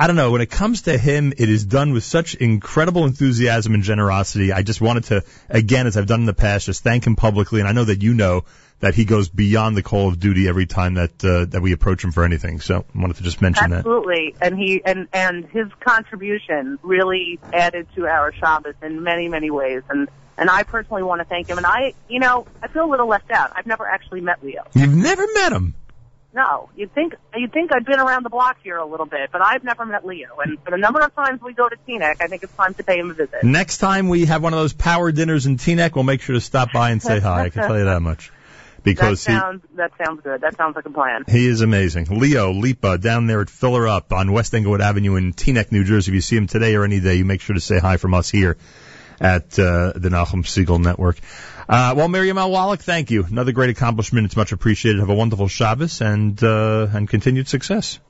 I don't know. When it comes to him, it is done with such incredible enthusiasm and generosity. I just wanted to, again, as I've done in the past, just thank him publicly. And I know that you know that he goes beyond the call of duty every time that uh, that we approach him for anything. So I wanted to just mention that. Absolutely, and he and and his contribution really added to our Shabbos in many many ways. And and I personally want to thank him. And I, you know, I feel a little left out. I've never actually met Leo. You've never met him. No, you'd think you'd think I'd been around the block here a little bit, but I've never met Leo. And for the number of times we go to Teaneck, I think it's time to pay him a visit. Next time we have one of those power dinners in Teaneck, we'll make sure to stop by and say hi. I can tell you that much. Because that he, sounds that sounds good. That sounds like a plan. He is amazing. Leo Lipa down there at Filler Up on West Englewood Avenue in Teaneck, New Jersey. If you see him today or any day, you make sure to say hi from us here at uh, the Nachum Segal Network. Uh, well, Miriam L. Wallach, thank you. Another great accomplishment. It's much appreciated. Have a wonderful Shabbos and uh, and continued success.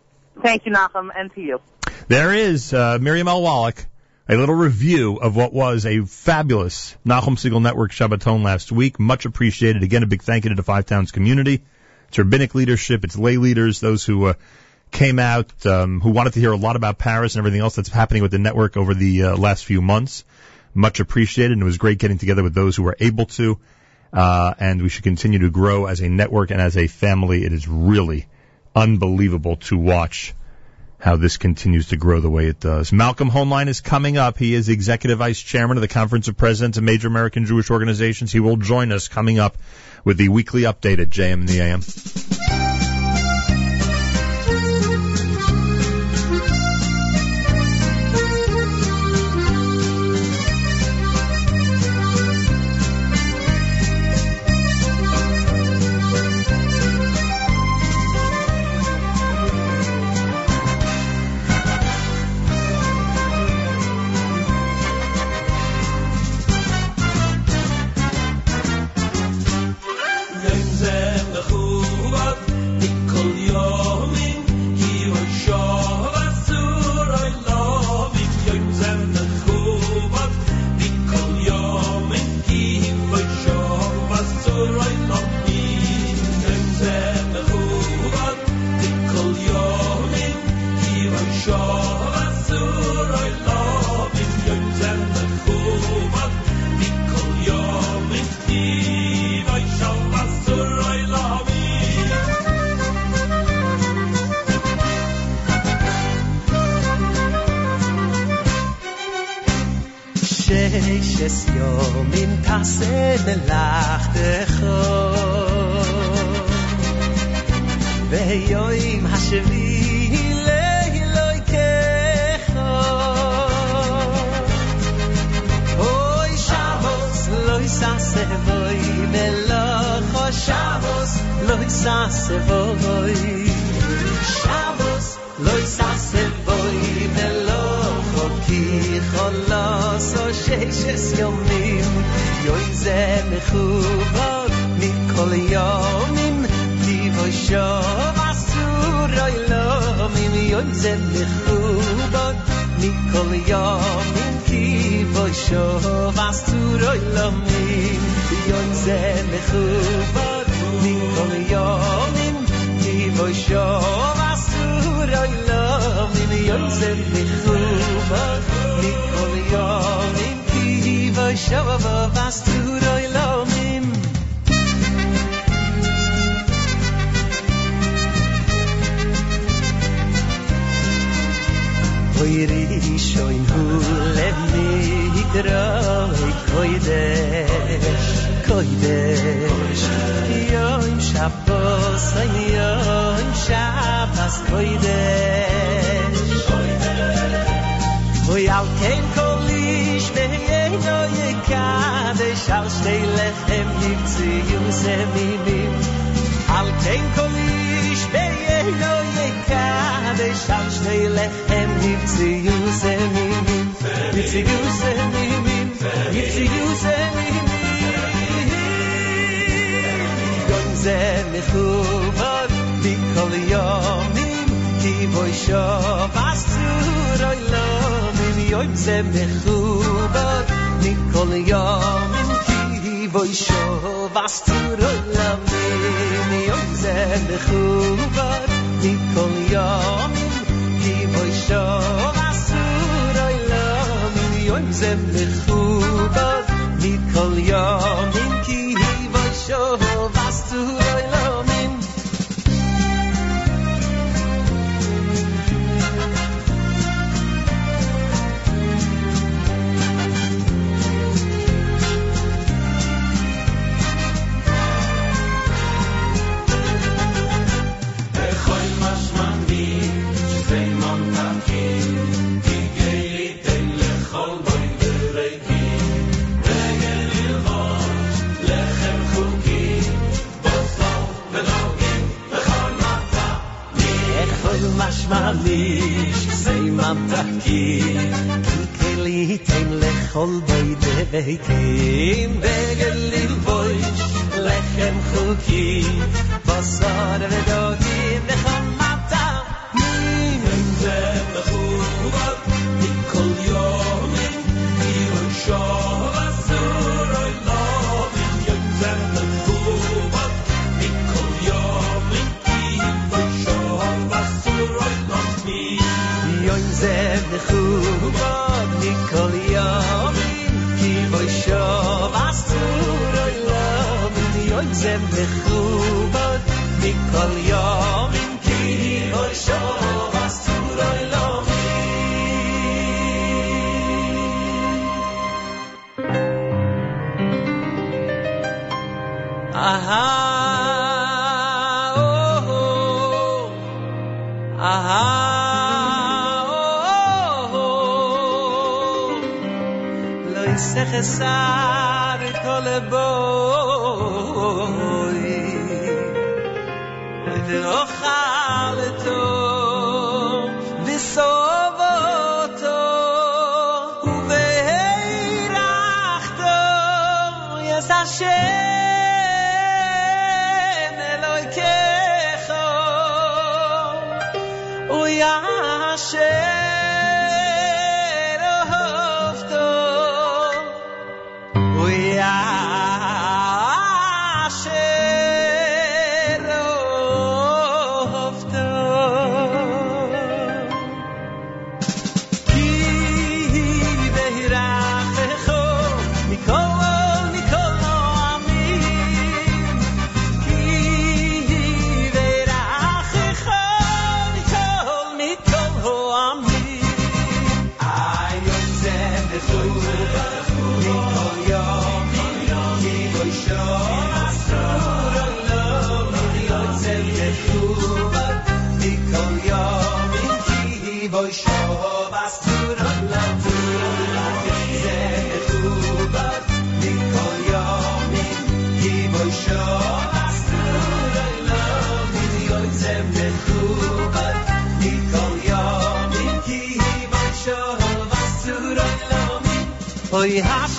Thank you, Nachum, and to you. There is uh, Miriam L. Wallach, a little review of what was a fabulous Nachum Segal Network Shabbaton last week. Much appreciated. Again, a big thank you to the Five Towns community, its rabbinic leadership, its lay leaders, those who uh, came out, um, who wanted to hear a lot about Paris and everything else that's happening with the network over the uh, last few months. Much appreciated, and it was great getting together with those who were able to. Uh, and we should continue to grow as a network and as a family. It is really unbelievable to watch how this continues to grow the way it does. Malcolm Hoenlein is coming up. He is executive vice chairman of the Conference of Presidents of Major American Jewish Organizations. He will join us coming up with the weekly update at JM in the AM. שש יומים תעשה מלאכתך והיום השביעי לאלוהיכך. אוי שבוס לא יססה בוי מלאכו שבוס לא יססה בוי שבוס לא יססה בוי מלאכו כי חולוסו ששס יומים יוי זה מכובד מכל יומים דיבו שוב אסור אוי לא מים יוי זה מכובד מכל יומים דיבו שוב אסור אוי לא מים יוי זה מכובד מכל יומים דיבו שוב אסור אוי לא מים יוי זה מכובד מכל יומים voy shovo vas tu do ilomim Voy ri shoin hu lev mi hidro koide koide yom shabbos yom shabbos koide Voy al kem koide asur olamim Yom ze mechubad Mikol yomim Ki boy shov asur olamim Yom ze mechubad Mikol yomim Ki shov asur olamim Yom ze mechubad Mikol yomim Ki shov asur olamim משמע לי שזה ממתקי כי כליתן לכל בוי דבקים בגל ללבוש לחם חוקי בשר ודוגים בכל سر بود. Hot.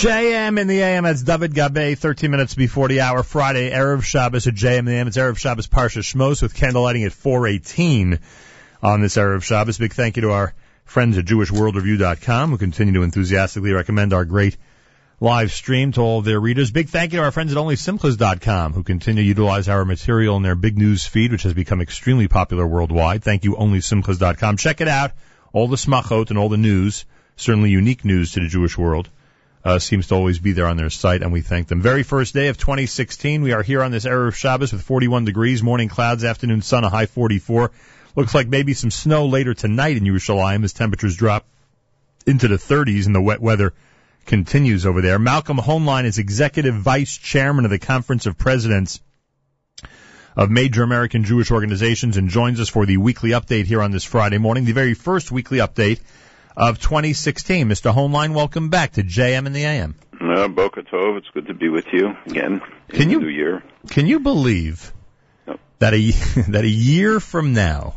JM in the AM, that's David Gabay, 13 minutes before the hour, Friday, Erev Shabbos at JM in the AM. It's Erev Shabbos Parsha Shmos with candlelighting at 418 on this Erev Shabbos. Big thank you to our friends at JewishWorldReview.com who continue to enthusiastically recommend our great live stream to all of their readers. Big thank you to our friends at OnlySimchas.com who continue to utilize our material in their big news feed, which has become extremely popular worldwide. Thank you, OnlySimchas.com. Check it out. All the smachot and all the news, certainly unique news to the Jewish world uh, seems to always be there on their site, and we thank them. Very first day of 2016, we are here on this Erev Shabbos with 41 degrees, morning clouds, afternoon sun, a high 44. Looks like maybe some snow later tonight in Yerushalayim as temperatures drop into the 30s and the wet weather continues over there. Malcolm Hoenlein is executive vice chairman of the Conference of Presidents of major American Jewish organizations and joins us for the weekly update here on this Friday morning, the very first weekly update of 2016. Mr. Hoenlein, welcome back to JM and the AM. Uh, Boca Tov, it's good to be with you again. in Can you- New Year. Can you believe that a that a year from now,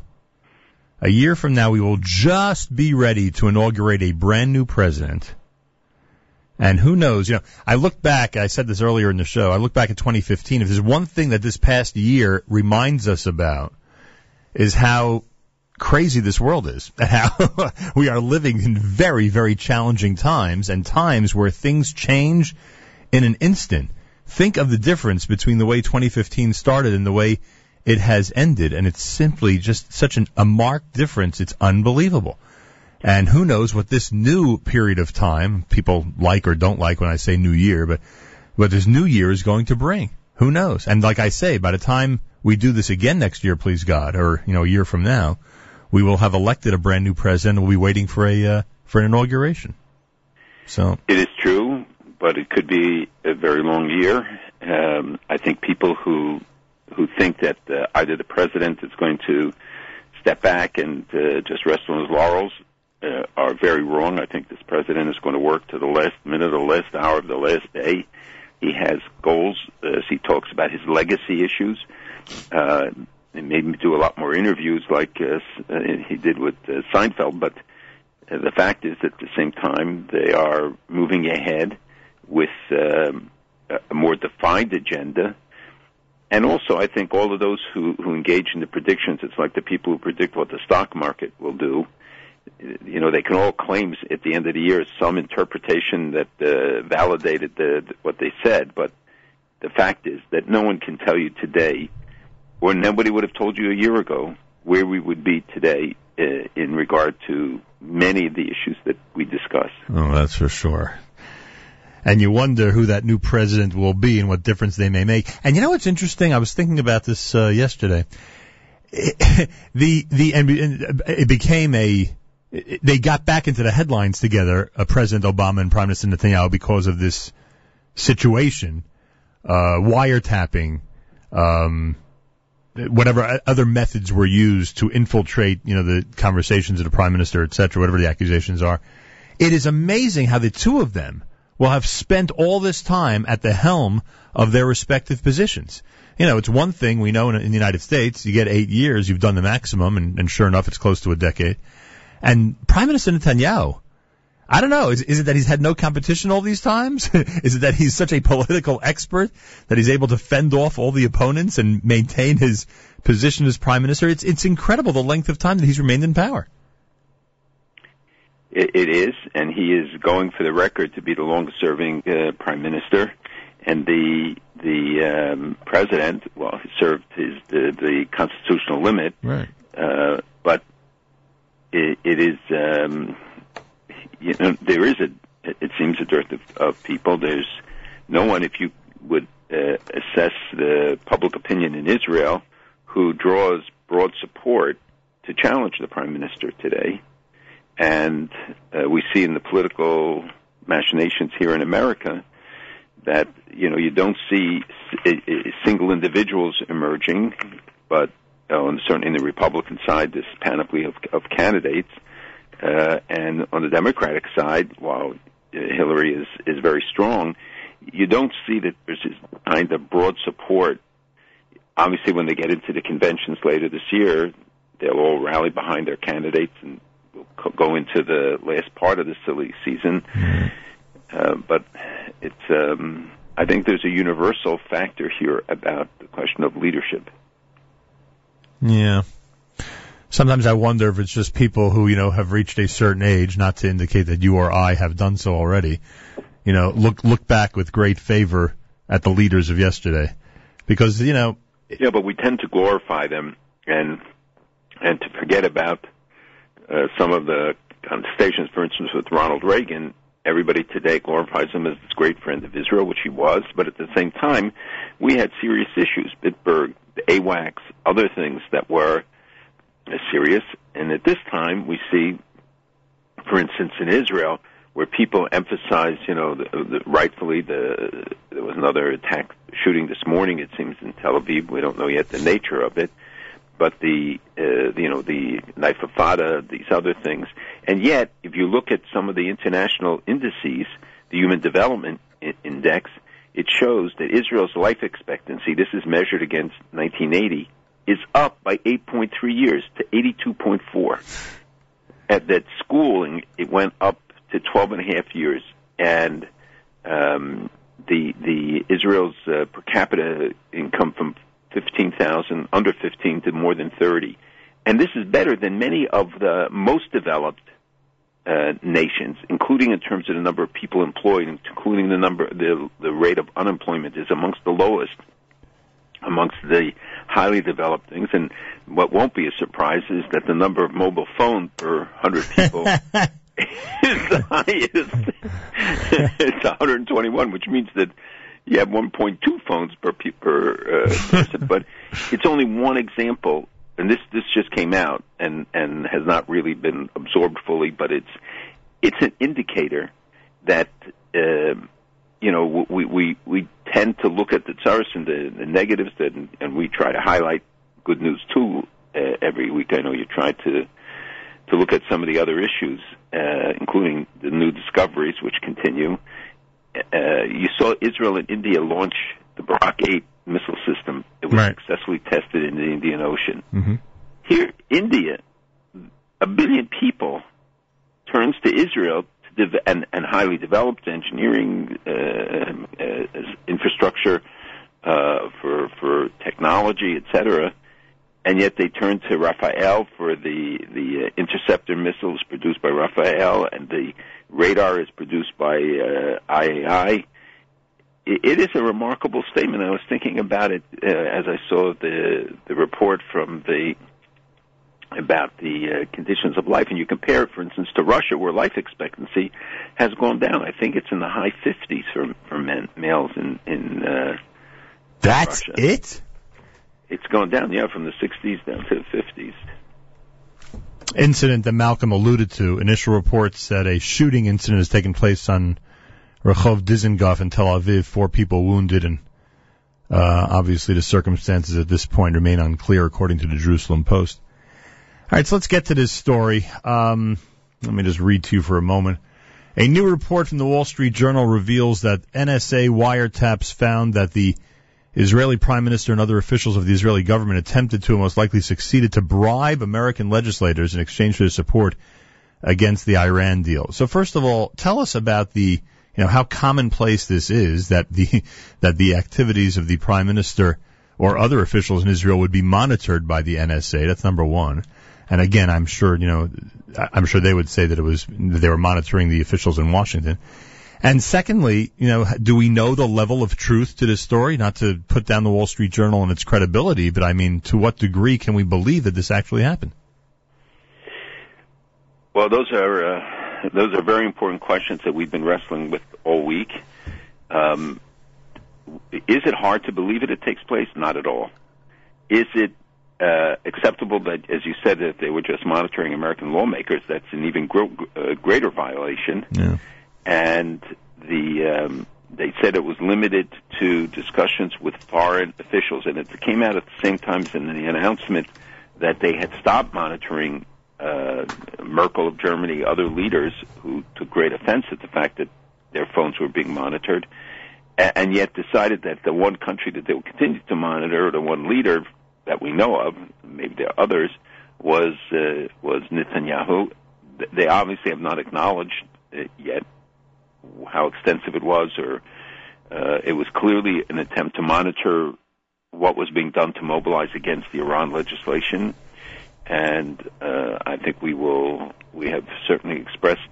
a year from now, we will just be ready to inaugurate a brand new president? And who knows? You know, I look back. I said this earlier in the show. I look back at 2015. If there's one thing that this past year reminds us about, is how crazy this world is, and how we are living in very, very challenging times, and times where things change in an instant. Think of the difference between the way 2015 started and the way it has ended, and it's simply just such an, a marked difference. It's unbelievable. And who knows what this new period of time, people like or don't like when I say new year, but what this new year is going to bring. Who knows? And like I say, by the time we do this again next year, please God, or, you know, a year from now, we will have elected a brand new president. We'll be waiting for a, uh, for an inauguration. So, It is true, but it could be a very long year. Um, I think people who who think that uh, either the president is going to step back and uh, just rest on his laurels uh, are very wrong. I think this president is going to work to the last minute, the last hour of the last day. He has goals as he talks about his legacy issues. Uh, and maybe do a lot more interviews like uh, uh, he did with uh, Seinfeld, but uh, the fact is at the same time they are moving ahead with a a more defined agenda. And also, I think all of those who, who engage in the predictions, it's like the people who predict what the stock market will do. You know, they can all claim at the end of the year some interpretation that uh, validated the, what they said, but the fact is that no one can tell you today, or nobody would have told you a year ago, where we would be today uh, in regard to many of the issues that we discuss. Oh, that's for sure. And you wonder who that new president will be and what difference they may make. And you know what's interesting? I was thinking about this uh, yesterday. the the and it became a they got back into the headlines together, uh, President Obama and Prime Minister Netanyahu, because of this situation, uh, wiretapping, um, whatever other methods were used to infiltrate, you know, the conversations of the Prime Minister, et cetera, whatever the accusations are. It is amazing how the two of them will have spent all this time at the helm of their respective positions. You know, it's one thing we know in, in the United States, you get eight years, you've done the maximum, and, and sure enough, it's close to a decade. And Prime Minister Netanyahu, I don't know. Is, is it that he's had no competition all these times? is it that he's such a political expert that he's able to fend off all the opponents and maintain his position as prime minister? It's it's incredible the length of time that he's remained in power. It, it is, and he is going for the record to be the longest-serving uh, prime minister. And the the um, president, well, he served his the, the constitutional limit, right? Uh, but it, it is. Um, you know, there is a, it seems a dearth of, of people. There's no one, if you would uh, assess the public opinion in Israel, who draws broad support to challenge the prime minister today. And uh, we see in the political machinations here in America that you know you don't see single individuals emerging, but uh, certainly in the Republican side, this panoply of, of candidates uh, and on the Democratic side, while Hillary is is very strong, you don't see that there's this kind of broad support. Obviously, when they get into the conventions later this year, they'll all rally behind their candidates and we'll go into the last part of the silly season. Uh, but it's, um, I think there's a universal factor here about the question of leadership. Yeah. Sometimes I wonder if it's just people who, you know, have reached a certain age, not to indicate that you or I have done so already. You know, look look back with great favor at the leaders of yesterday. Because, you know, Yeah, but we tend to glorify them and and to forget about uh, some of the contestations. For instance, with Ronald Reagan, everybody today glorifies him as this great friend of Israel, which he was. But at the same time, we had serious issues: Bitburg, the AWACS, other things that were uh, serious. And at this time, we see, for instance, in Israel, where people emphasize, you know, the, the, rightfully, the there was another attack shooting this morning. It seems in Tel Aviv. We don't know yet the nature of it, but the uh, you know the knife intifada, these other things. And yet, if you look at some of the international indices, the Human Development Index, it shows that Israel's life expectancy, this is measured against 1980, is up by 8.3 years to 82.4. At that schooling, it went up to 12 and a half years, and um, the the Israel's uh, per capita income from 15,000 under 15 to more than 30, and this is better than many of the most developed uh, nations, including in terms of the number of people employed, including the number the the rate of unemployment is amongst the lowest amongst the highly developed things. And what won't be a surprise is that the number of mobile phones per 100 people is the highest. it's 121, which means that you have 1.2 phones per, pe- per uh, person. But it's only one example, and this this just came out and and has not really been absorbed fully. But it's it's an indicator that. Uh, you know, we, we, we tend to look at the tsaris and the, the negatives that, and we try to highlight good news too, uh, every week. I know you try to, to look at some of the other issues, uh, including the new discoveries which continue. Uh, you saw Israel and India launch the Barak 8 missile system. It was Right. successfully tested in the Indian Ocean. Mm-hmm. Here, India, a billion people turns to Israel dev- and, and highly developed engineering uh, uh, infrastructure uh, for for technology, etc. And yet they turn to Rafael for the the uh, interceptor missiles produced by Rafael, and the radar is produced by uh, IAI. It, it is a remarkable statement. I was thinking about it uh, as I saw the the report from the about the uh, conditions of life, and you compare it, for instance, to Russia, where life expectancy has gone down. I think it's in the high 50s for for men males in in. Uh, That's Russia. it. It's gone down, yeah, from the 60s down to the 50s. Incident that Malcolm alluded to. Initial reports said a shooting incident has taken place on Rehov Dizengoff in Tel Aviv. Four people wounded, and uh, obviously the circumstances at this point remain unclear, according to the Jerusalem Post. All right, so let's get to this story. Um, let me just read to you for a moment. A new report from the Wall Street Journal reveals that NSA wiretaps found that the Israeli Prime Minister and other officials of the Israeli government attempted to and most likely succeeded to bribe American legislators in exchange for their support against the Iran deal. So first of all, tell us about the you know how commonplace this is that the that the activities of the prime minister or other officials in Israel would be monitored by the NSA. That's number one. And again, I'm sure you know I'm sure they would say that it was they were monitoring the officials in Washington. And secondly, you know, do we know the level of truth to this story? Not to put down the Wall Street Journal and its credibility, but I mean, to what degree can we believe that this actually happened? Well, those are uh, those are very important questions that we've been wrestling with all week. Um, is it hard to believe it, it takes place? Not at all. Is it uh, acceptable that, as you said, that they were just monitoring American lawmakers? That's an even gro- uh, greater violation. Yeah. And the um, they said it was limited to discussions with foreign officials, and it came out at the same time as in the announcement that they had stopped monitoring uh, Merkel of Germany, other leaders who took great offense at the fact that their phones were being monitored, and yet decided that the one country that they would continue to monitor, the one leader that we know of, maybe there are others, was uh, was Netanyahu. They obviously have not acknowledged yet how extensive it was, or uh, it was clearly an attempt to monitor what was being done to mobilize against the Iran legislation and uh, I think we will. We have certainly expressed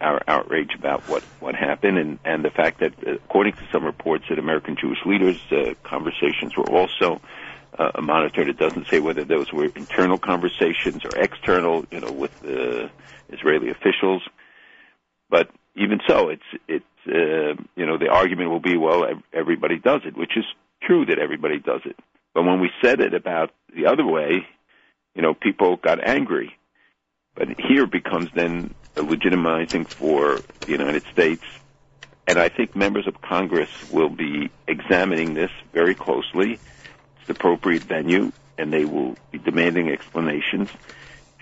our outrage about what what happened, and and the fact that, according to some reports, that American Jewish leaders' uh, conversations were also uh, monitored. It doesn't say whether those were internal conversations or external, you know, with the Israeli officials. But even so, it's it's uh, you know the argument will be, well, everybody does it, which is true that everybody does it. But when we said it about the other way, you know, people got angry. But here becomes then a legitimizing for the United States. And I think members of Congress will be examining this very closely. The appropriate venue, and they will be demanding explanations.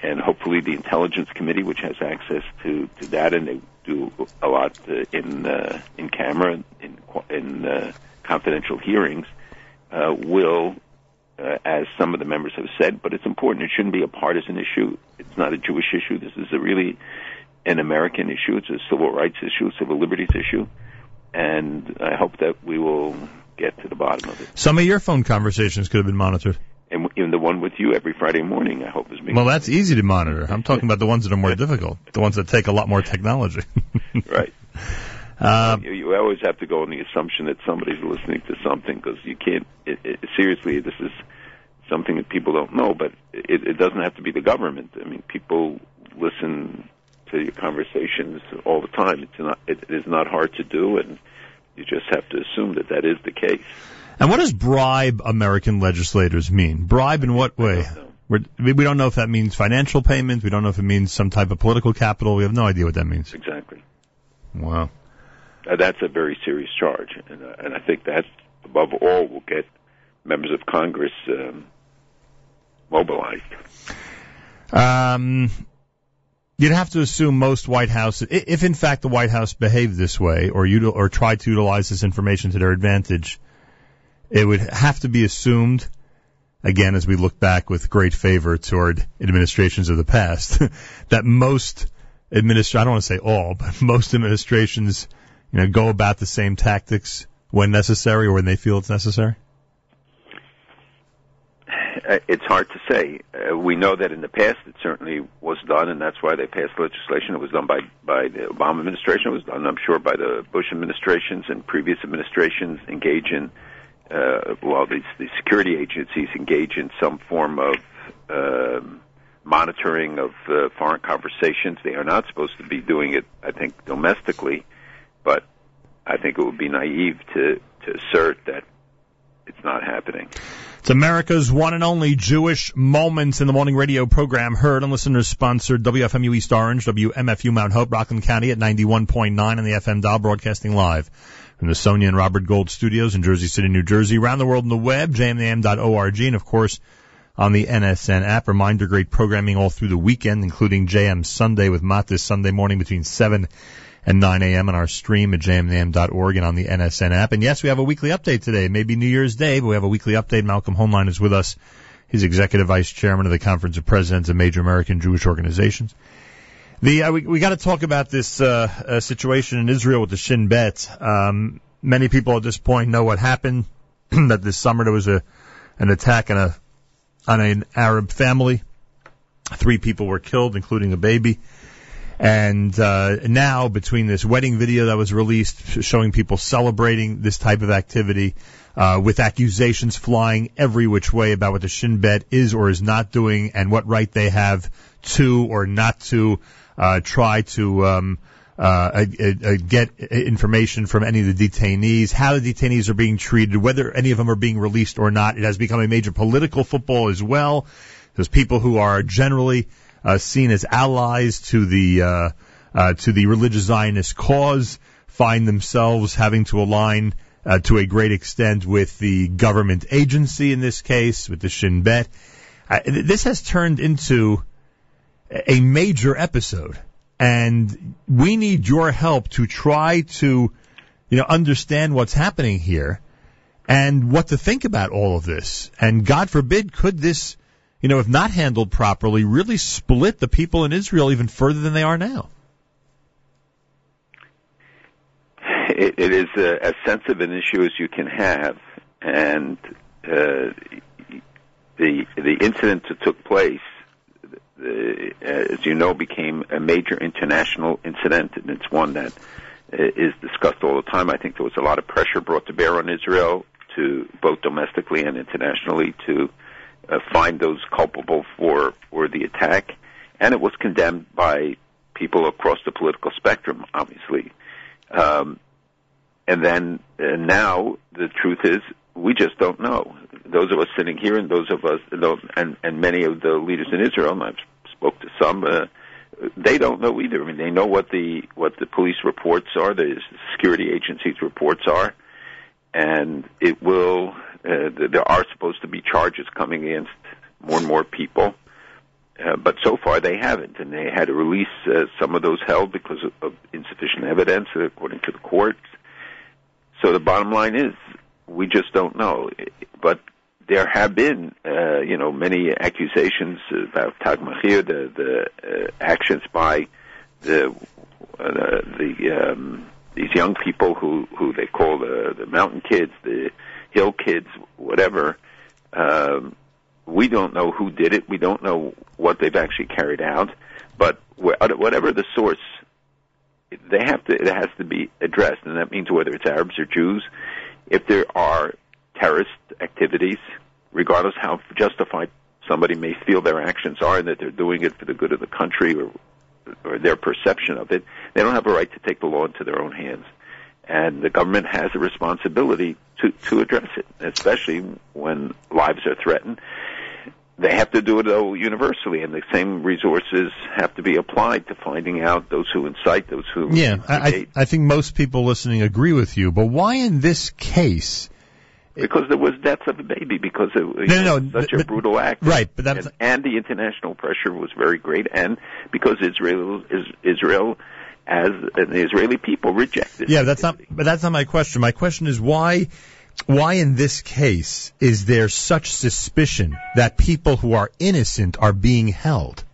And hopefully, the Intelligence Committee, which has access to, to that, and they do a lot uh, in uh, in camera, in in uh, confidential hearings, uh, will uh, as some of the members have said, but it's important. It shouldn't be a partisan issue. It's not a Jewish issue. This is a really an American issue. It's a civil rights issue, civil liberties issue, and I hope that we will get to the bottom of it. Some of your phone conversations could have been monitored. And even the one with you every Friday morning, I hope is being Well, that's easy to monitor. I'm talking about the ones that are more difficult, the ones that take a lot more technology. right. Uh, you, you always have to go on the assumption that somebody's listening to something because you can't. It, it, seriously, this is something that people don't know, but it, it doesn't have to be the government. I mean, people listen to your conversations all the time. It's not. It, it is not hard to do, and you just have to assume that that is the case. and what does bribe American legislators mean? Bribe in what way? We're, we we don't know if that means financial payment. We don't know if it means some type of political capital. We have no idea what that means. Exactly. Wow. Uh, that's a very serious charge, and, uh, and I think that above all will get members of Congress um, mobilized. Um, you'd have to assume most White House, if in fact the White House behaved this way or util, or tried to utilize this information to their advantage, it would have to be assumed, again, as we look back with great favor toward administrations of the past, that most administra I don't want to say all, but most administrations, you know, go about the same tactics when necessary or when they feel it's necessary. Uh, It's hard to say. Uh, we know that in the past it certainly was done, and that's why they passed legislation. It was done by by the Obama administration. It was done, I'm sure, by the Bush administrations and previous administrations engage in, uh, well, these the security agencies engage in some form of um, monitoring of uh, foreign conversations. They are not supposed to be doing it, I think, domestically, but I think it would be naive to to assert that it's not happening. It's America's one and only Jewish Moments in the Morning radio program, heard on listeners sponsored WFMU East Orange, WMFU Mount Hope, Rockland County at 91.9 on the FM dial, broadcasting live from the Sonia and Robert Gold studios in Jersey City, New Jersey, around the world on the web, jmintheam.org, and of course on the NSN app. Reminder, great programming all through the weekend, including JM Sunday with Matt this Sunday morning between 7 and 9 a.m. on our stream at jmintheam.org and on the NSN app. And yes, we have a weekly update today. Maybe New Year's Day, but we have a weekly update. Malcolm Hoenlein is with us. He's executive vice chairman of the Conference of Presidents of Major American Jewish Organizations. The uh, we, we got to talk about this uh, uh, situation in Israel with the Shin Bet. Um, many people at this point know what happened. that this summer there was a an attack on a on an Arab family. Three people were killed, including a baby. And uh, now, between this wedding video that was released showing people celebrating this type of activity, uh, with accusations flying every which way about what the Shin Bet is or is not doing, and what right they have to or not to uh, try to um, uh, get information from any of the detainees, how the detainees are being treated, whether any of them are being released or not. It has become a major political football as well. There's people who are generally uh, seen as allies to the uh, uh, to the religious Zionist cause find themselves having to align uh, to a great extent with the government agency in this case, with the Shin Bet. Uh, this has turned into a major episode, and we need your help to try to, you know, understand what's happening here and what to think about all of this. And God forbid, could this, you know, if not handled properly, really split the people in Israel even further than they are now? It, it is a, as sensitive an issue as you can have, and uh, the the incident that took place uh, as you know, became a major international incident, and it's one that uh, is discussed all the time. I think there was a lot of pressure brought to bear on Israel to both domestically and internationally to uh, find those culpable for for the attack, and it was condemned by people across the political spectrum, obviously. Um, and then uh, now the truth is we just don't know. Those of us sitting here, and those of us, and and many of the leaders in Israel, and I've spoke to some, uh, they don't know either. I mean, they know what the what the police reports are, the security agencies' reports are, and it will. Uh, there are supposed to be charges coming against more and more people. Uh, but so far they haven't, and they had to release uh, some of those held because of, of insufficient evidence, according to the courts. So the bottom line is, we just don't know. But there have been, uh, you know, many accusations about Tag Mechir, the, the uh, actions by the uh, the um, these young people who who they call the the mountain kids, the hill kids, whatever. Um, we don't know who did it. We don't know what they've actually carried out. But whatever the source, they have to. It has to be addressed, and that means whether it's Arabs or Jews if there are terrorist activities, regardless how justified somebody may feel their actions are and that they're doing it for the good of the country or, or their perception of it, they don't have a right to take the law into their own hands. And the government has a responsibility to, to address it, especially when lives are threatened. They have to do it though universally, and the same resources have to be applied to finding out those who incite, those who. Yeah, I, I think most people listening agree with you. But why in this case? Because there was death of a baby, because it was no, no, such but, a brutal act, right? But that's and, and the international pressure was very great, and because Israel is Israel as the Israeli people rejected. Yeah, that's not. But that's not my question. My question is why why in this case is there such suspicion that people who are innocent are being held?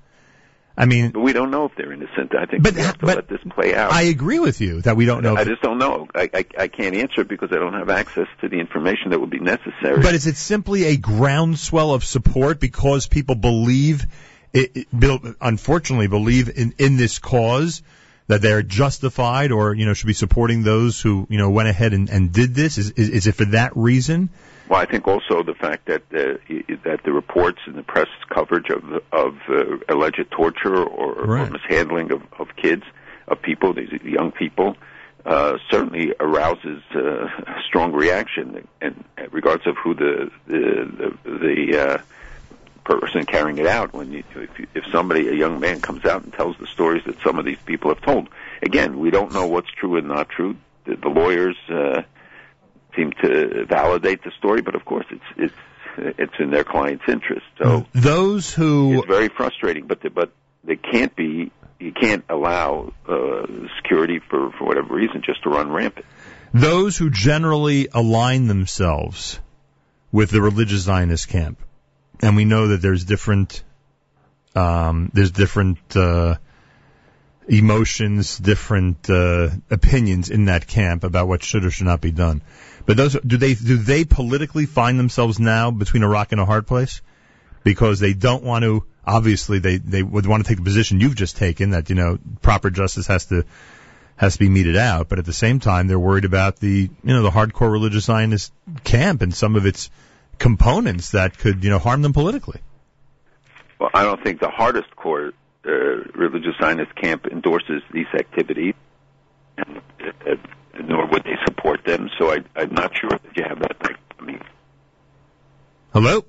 I mean, but we don't know if they're innocent. I think but, we have to let this play out. I agree with you that we don't know. I just don't know. I, I, I can't answer it because I don't have access to the information that would be necessary. But is it simply a groundswell of support because people believe, it, it, unfortunately, believe in in this cause? That they're justified or you know should be supporting those who you know went ahead and, and did this? Is, is is it for that reason? Well, I think also the fact that uh, that the reports and the press coverage of of uh, alleged torture or, right. or mishandling of, of kids, of people, these young people, uh, certainly arouses uh, a strong reaction, and regards of who the the the, the uh, person carrying it out. When you, if, if somebody, a young man, comes out and tells the stories that some of these people have told, again, we don't know what's true and not true. The, the lawyers uh, seem to validate the story, but of course, it's it's it's in their client's interest. So those who it's very frustrating, but the, but they can't be you can't allow uh, security for for whatever reason just to run rampant. Those who generally align themselves with the religious Zionist camp, and we know that there's different um, there's different uh, emotions, different uh, opinions in that camp about what should or should not be done. But those do they do they politically find themselves now between a rock and a hard place because they don't want to obviously they they would want to take the position you've just taken that you know proper justice has to has to be meted out, but at the same time they're worried about the you know the hardcore religious Zionist camp and some of its components that could you know harm them politically. Well, I don't think the hardest core uh, religious Zionist camp endorses these activities, and, uh, nor would they support them. So I, I'm not sure that you have that. I mean, Hello,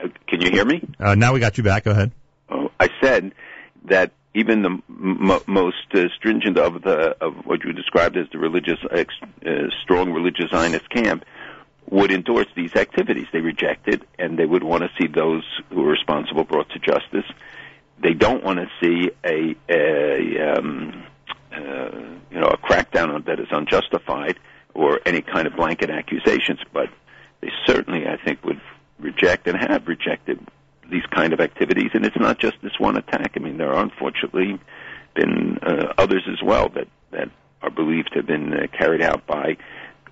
uh, can you hear me? uh, now we got you back. Go ahead. Oh, I said that even the m- m- most uh, stringent of the of what you described as the religious ex- uh, strong religious Zionist camp would endorse these activities. They reject it, and they would want to see those who are responsible brought to justice. They don't want to see a, a um, uh, you know a crackdown that is unjustified or any kind of blanket accusations, but they certainly, I think, would reject and have rejected these kind of activities. And it's not just this one attack. I mean, there are unfortunately been uh, others as well that that are believed to have been uh, carried out by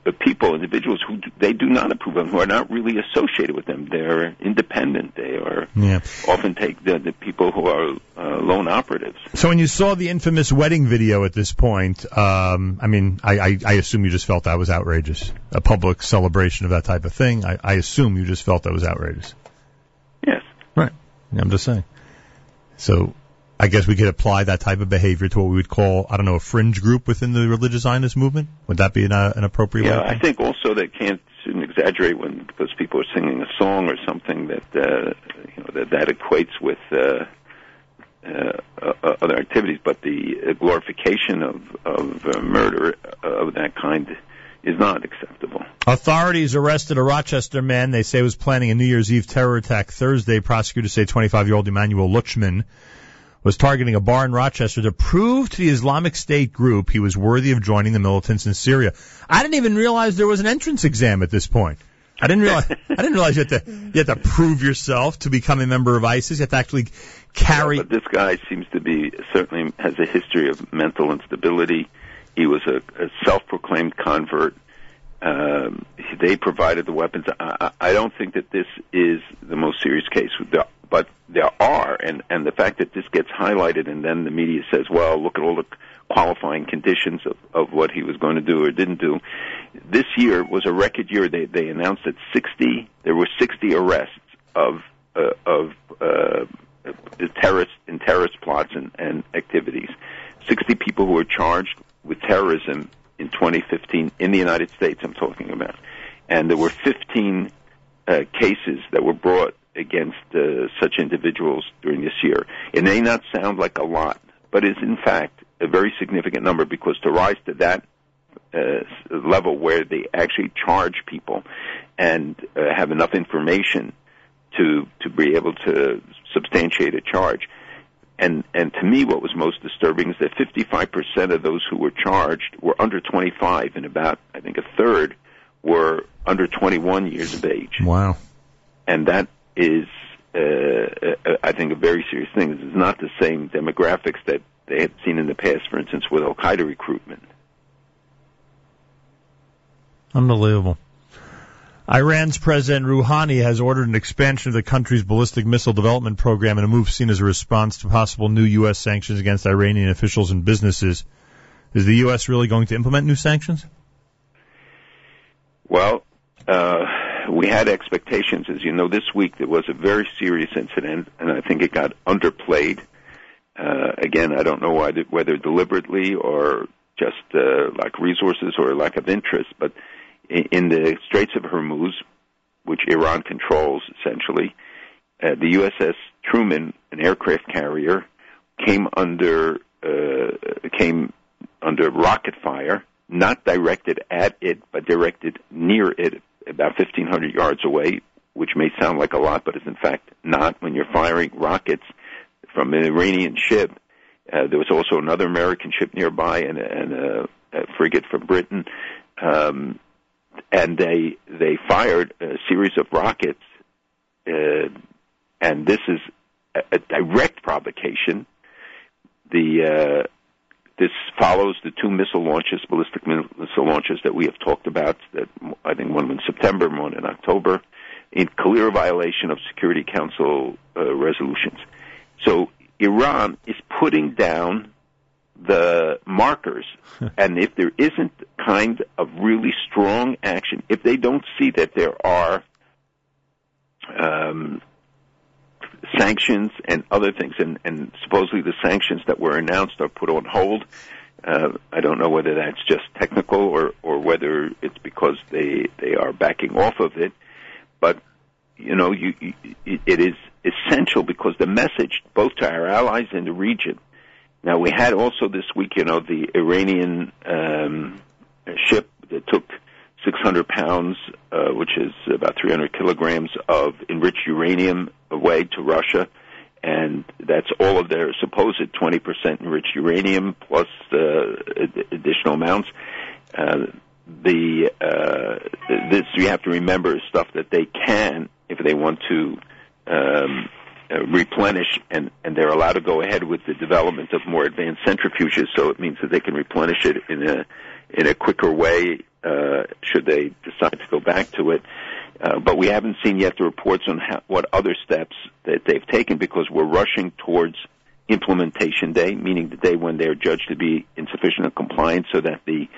uh, people, individuals who they do not approve of, who are not really associated with them. They're independent. They are Yeah. often take the, the people who are uh, lone operatives. So when you saw the infamous wedding video at this point, um, I mean, I, I, I assume you just felt that was outrageous. A public celebration of that type of thing. I, I assume you just felt that was outrageous. Yes. Right. I'm just saying. So I guess we could apply that type of behavior to what we would call, I don't know, a fringe group within the religious Zionist movement. Would that be an, uh, an appropriate Yeah, way? I think also they can't shouldn't exaggerate when because people are singing a song or something that uh, you know that that equates with uh, uh, uh, other activities, but the uh, glorification of of uh, murder of that kind is not acceptable. Authorities arrested a Rochester man they say was planning a New Year's Eve terror attack Thursday. Prosecutors say 25-year-old Emanuel Lutchman was targeting a bar in Rochester to prove to the Islamic State group he was worthy of joining the militants in Syria. I didn't even realize there was an entrance exam at this point. I didn't realize I didn't realize you had to you had to prove yourself to become a member of ISIS. You have to actually carry But this guy seems to be certainly has a history of mental instability. He was a, a self-proclaimed convert. Um, they provided the weapons. I, I I don't think that this is the most serious case, There- but there are, and and the fact that this gets highlighted and then the media says, "Well, look at all the qualifying conditions of of what he was going to do or didn't do." This year was a record year. They they announced that 60 there were 60 arrests of uh, of uh, terrorist in terrorist plots and, and activities. 60 people who were charged with terrorism in 2015 in the United States. I'm talking about, and there were 15 uh, cases that were brought against uh, such individuals during this year. It may not sound like a lot, but is in fact a very significant number because to rise to that uh, level where they actually charge people and uh, have enough information to to be able to substantiate a charge. And and to me, what was most disturbing is that 55% of those who were charged were under 25, and about I think a third were under 21 years of age. Wow. And that is, uh, uh, I think, a very serious thing. This is not the same demographics that they had seen in the past, for instance, with Al Qaeda recruitment. Unbelievable. Iran's President Rouhani has ordered an expansion of the country's ballistic missile development program in a move seen as a response to possible new U.S. sanctions against Iranian officials and businesses. Is the U.S. really going to implement new sanctions? Well, uh, we had expectations. As you know, this week there was a very serious incident, and I think it got underplayed. Uh, again, I don't know why, whether deliberately or just uh, lack of resources or lack of interest, but in, in the Straits of Hormuz, which Iran controls essentially, uh, the USS Truman, an aircraft carrier, came under uh, came under rocket fire, not directed at it, but directed near it, about 1,500 yards away, which may sound like a lot, but is in fact not. When you're firing rockets from an Iranian ship Uh, there was also another American ship nearby and, a- and a, a frigate from Britain. Um, and they they fired a series of rockets, uh, and this is a, a direct provocation. The uh, this follows the two missile launches, ballistic missile launches that we have talked about. That I think one in September, one in October, in clear violation of Security Council uh, resolutions. So Iran is putting down the markers, and if there isn't kind of really strong action, if they don't see that there are um, sanctions and other things, and, and supposedly the sanctions that were announced are put on hold. Uh, I don't know whether that's just technical or, or whether it's because they they are backing off of it, but you know, you, you, it is essential because the message both to our allies in the region. Now we had also this week, you know, the Iranian um, ship that took 600 pounds, uh, which is about 300 kilograms of enriched uranium away to Russia, and that's all of their supposed 20% enriched uranium plus additional amounts. Uh, the uh, this you have to remember is stuff that they can, if they want to um, uh, replenish, and and they're allowed to go ahead with the development of more advanced centrifuges. So it means that they can replenish it in a in a quicker way uh, should they decide to go back to it. Uh, but we haven't seen yet the reports on how, what other steps that they've taken because we're rushing towards implementation day, meaning the day when they're judged to be insufficient compliance, so that the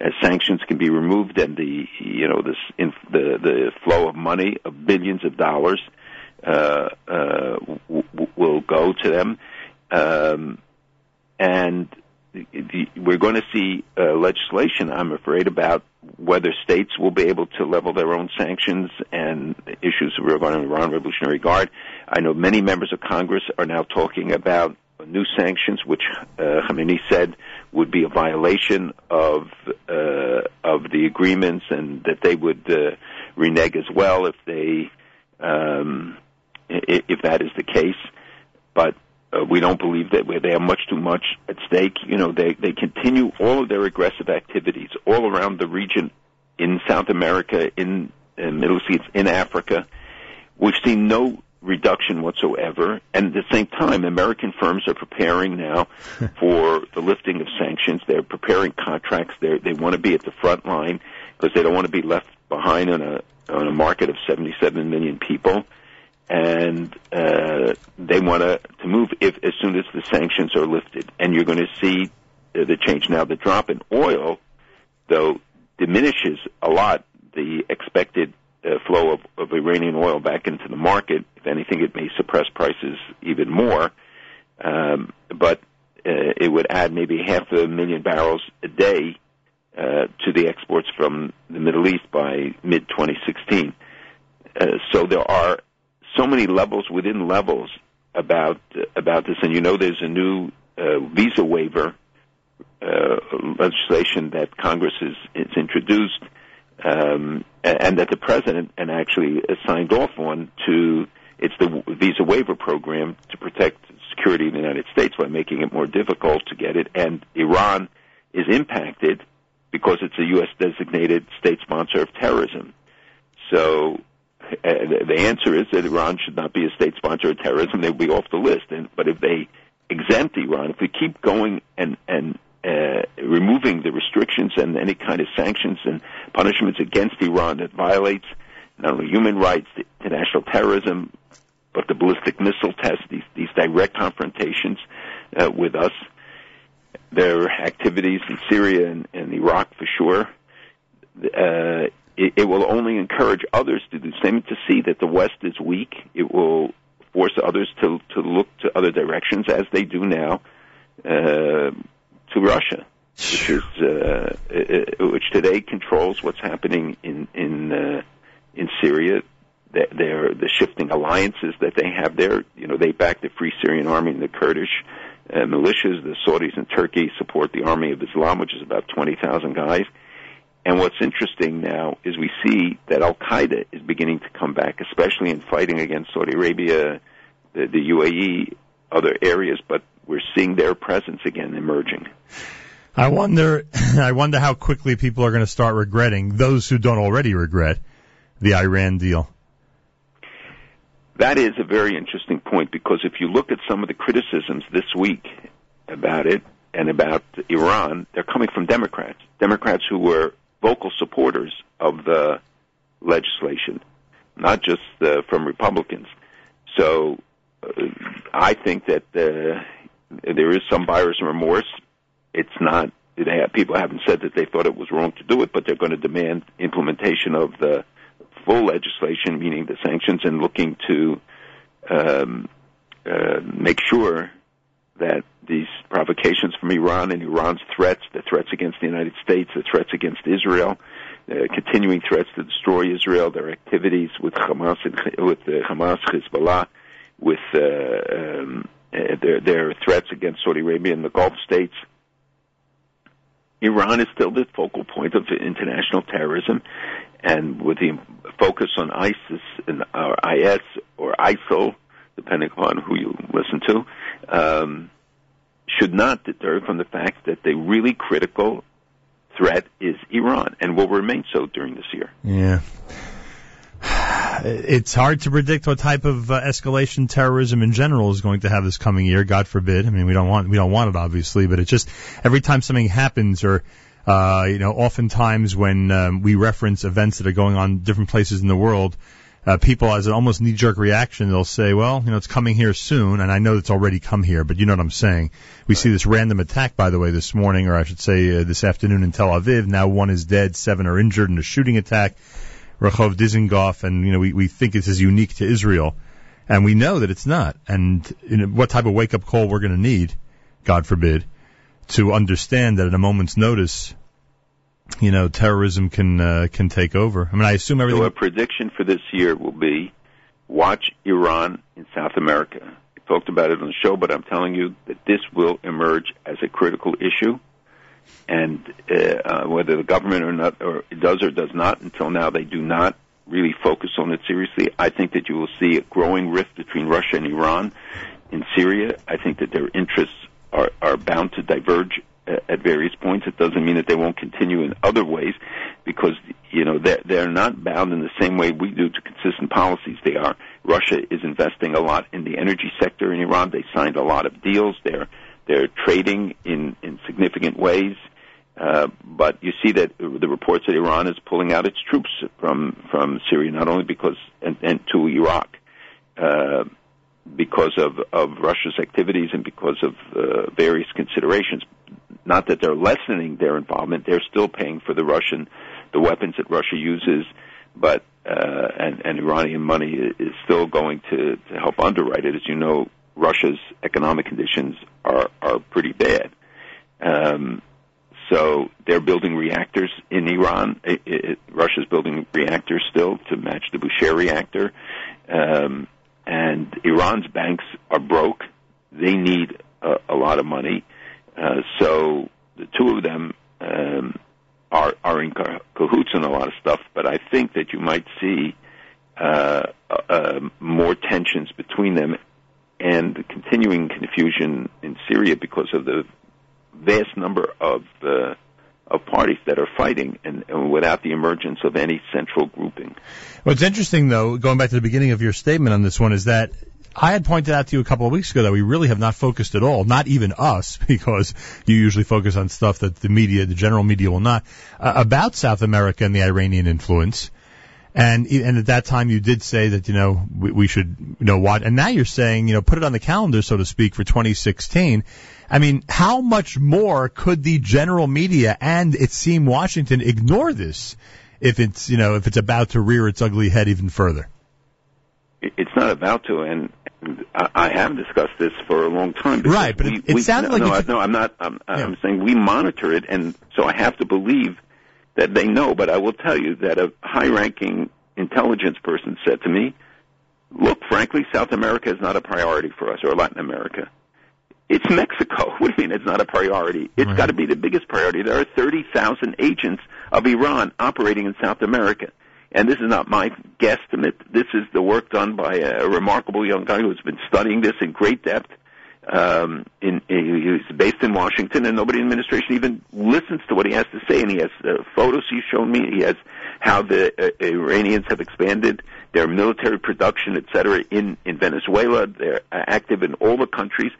uh, sanctions can be removed and the you know this in, the the flow of money of billions of dollars uh, uh, w- will go to them, um, and we're going to see uh, legislation. I'm afraid about whether states will be able to level their own sanctions and issues regarding the Iran Revolutionary Guard. I know many members of Congress are now talking about new sanctions, which uh, Khamenei said would be a violation of uh, of the agreements, and that they would uh, renege as well if they um, if that is the case. But uh, we don't believe that they have much too much at stake. You know, they they continue all of their aggressive activities all around the region, in South America, in, in Middle East, in Africa. We've seen no reduction whatsoever, and at the same time, American firms are preparing now for the lifting of sanctions. They're preparing contracts. They're, they want to be at the front line because they don't want to be left behind on a on a market of 77 million people and uh, they want to move if as soon as the sanctions are lifted. And you're going to see uh, the change now. The drop in oil, though, diminishes a lot the expected uh, flow of, of Iranian oil back into the market. If anything, it may suppress prices even more. Um, but uh, it would add maybe half a million barrels a day uh, to the exports from the Middle East by mid 2016. Uh, so there are so many levels within levels about about this, and you know there's a new uh, visa waiver uh, legislation that Congress has, has introduced, um, and, that the president and actually signed off on to. It's the visa waiver program to protect security in the United States by making it more difficult to get it, and Iran is impacted because it's a U.S. designated state sponsor of terrorism. So the answer is that Iran should not be a state sponsor of terrorism. They will be off the list. And, but if they exempt Iran, if we keep going and, and uh, removing the restrictions and any kind of sanctions and punishments against Iran that violates not only human rights, international terrorism, but the ballistic missile test, these, these direct confrontations uh, with us, their activities in Syria and, and Iraq for sure, uh, it, it will only encourage others to do the same to see that the West is weak. It will force others to to look to other directions as they do now uh, to Russia, which is uh, uh, which today controls what's happening in in uh, in Syria. They're the shifting alliances that they have there. You know, they back the Free Syrian Army and the Kurdish uh, militias. The Saudis and Turkey support the Army of Islam, which is about twenty thousand guys. And what's interesting now is we see that Al Qaeda is beginning to come back, especially in fighting against Saudi Arabia, the, the UAE, other areas, but we're seeing their presence again emerging. I wonder, I wonder how quickly people are going to start regretting those who don't already regret the Iran deal. That is a very interesting point because if you look at some of the criticisms this week about it and about Iran, they're coming from Democrats. Democrats who were vocal supporters of the legislation, not just uh, from Republicans. So uh, I think that uh, there is some buyer's remorse. It's not. Have, people haven't said that they thought it was wrong to do it, but they're going to demand implementation of the full legislation, meaning the sanctions, and looking to um, uh, make sure that these provocations from Iran and Iran's threats, the threats against the United States, the threats against Israel, uh, continuing threats to destroy Israel, their activities with Hamas and with uh, Hamas, Hezbollah, with uh, um, uh, their their threats against Saudi Arabia and the Gulf states. Iran is still the focal point of international terrorism, and with the focus on ISIS and or IS or ISIL, depending upon who you listen to, um, should not deter from the fact that the really critical threat is Iran and will remain so during this year. Yeah. It's hard to predict what type of uh, escalation terrorism in general is going to have this coming year. God forbid. I mean, we don't want we don't want it obviously, but it's just every time something happens, or uh, you know, oftentimes when um, we reference events that are going on different places in the world, uh, people as an almost knee-jerk reaction, they'll say, well, you know, it's coming here soon, and I know it's already come here, but you know what I'm saying. We see this random attack, by the way, this morning, or I should say uh, this afternoon in Tel Aviv. Now one is dead, seven are injured in a shooting attack. Rehov Dizengoff, and you know, we, we think this is unique to Israel, and we know that it's not. And you know, what type of wake-up call we're going to need, God forbid, to understand that at a moment's notice, you know, terrorism can uh, can take over. I mean, I assume everything. So a prediction for this year will be watch Iran in South America. I talked about it on the show, but I'm telling you that this will emerge as a critical issue. And uh, uh, whether the government or not, or does or does not, until now they do not really focus on it seriously. I think that you will see a growing rift between Russia and Iran in Syria. I think that their interests are, are bound to diverge at various points. It doesn't mean that they won't continue in other ways, because you know they're they're not bound in the same way we do to consistent policies. They are. Russia is investing a lot in the energy sector in Iran. They signed a lot of deals. They're they're trading in in significant ways. Uh, but you see that the reports that Iran is pulling out its troops from from Syria, not only because and, and to Iraq. Uh, because of, of Russia's activities and because of uh, various considerations. Not that they're lessening their involvement; they're still paying for the Russian, the weapons that Russia uses, but uh, and, and Iranian money is still going to, to help underwrite it. As you know, Russia's economic conditions are are pretty bad. Um, so they're building reactors in Iran. It, it, Russia's building reactors still to match the Bushehr reactor. Um, and Iran's banks are broke. They need a, a lot of money. Uh, so the two of them um, are are in cahoots on a lot of stuff. But I think that you might see uh, uh, more tensions between them and the continuing confusion in Syria because of the vast number of uh, of parties that are fighting and, and, without the emergence of any central grouping. What's interesting, though, going back to the beginning of your statement on this one, is that I had pointed out to you a couple of weeks ago that we really have not focused at all, not even us, because you usually focus on stuff that the media, the general media will not, uh, about South America and the Iranian influence. And and at that time you did say that you know we, we should you know watch, and now you're saying you know put it on the calendar so to speak for 2016. I mean, how much more could the general media and it seem Washington ignore this if it's you know if it's about to rear its ugly head even further? It's not about to, and I have discussed this for a long time. Right, but we, it, it we, sounded no, like no, you... no, I'm not. I'm, Yeah. I'm saying we monitor it, and so I have to believe that they know. But I will tell you that a high-ranking intelligence person said to me, "Look, frankly, South America is not a priority for us, or Latin America. It's Mexico. What do you mean it's not a priority? It's got to be the biggest priority. There are 30,000 agents of Iran operating in South America." And this is not my guesstimate. This is the work done by a remarkable young guy who's been studying this in great depth. Um, in, he's based in Washington, and nobody in the administration even listens to what he has to say. And he has uh, photos he's shown me. He has how the uh, Iranians have expanded their military production, et cetera, in in Venezuela. They're uh, active in all the countries.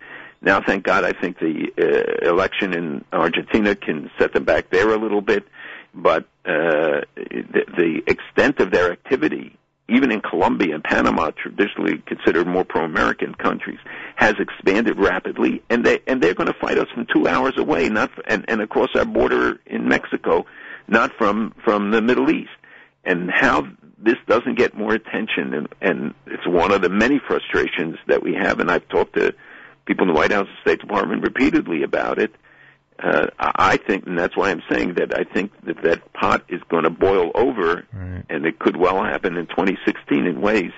Now, thank God, I think the uh, election in Argentina can set them back there a little bit. But uh, the, the extent of their activity even in Colombia and Panama, traditionally considered more pro-American countries, has expanded rapidly, and they and they're going to fight us from two hours away, not and and across our border in Mexico, not from from the Middle East. And how this doesn't get more attention, and, and it's one of the many frustrations that we have. And I've talked to people in the White House and State Department repeatedly about it uh, I think, and that's why I'm saying that I think that that pot is going to boil over, right. and it could well happen in 2016 in ways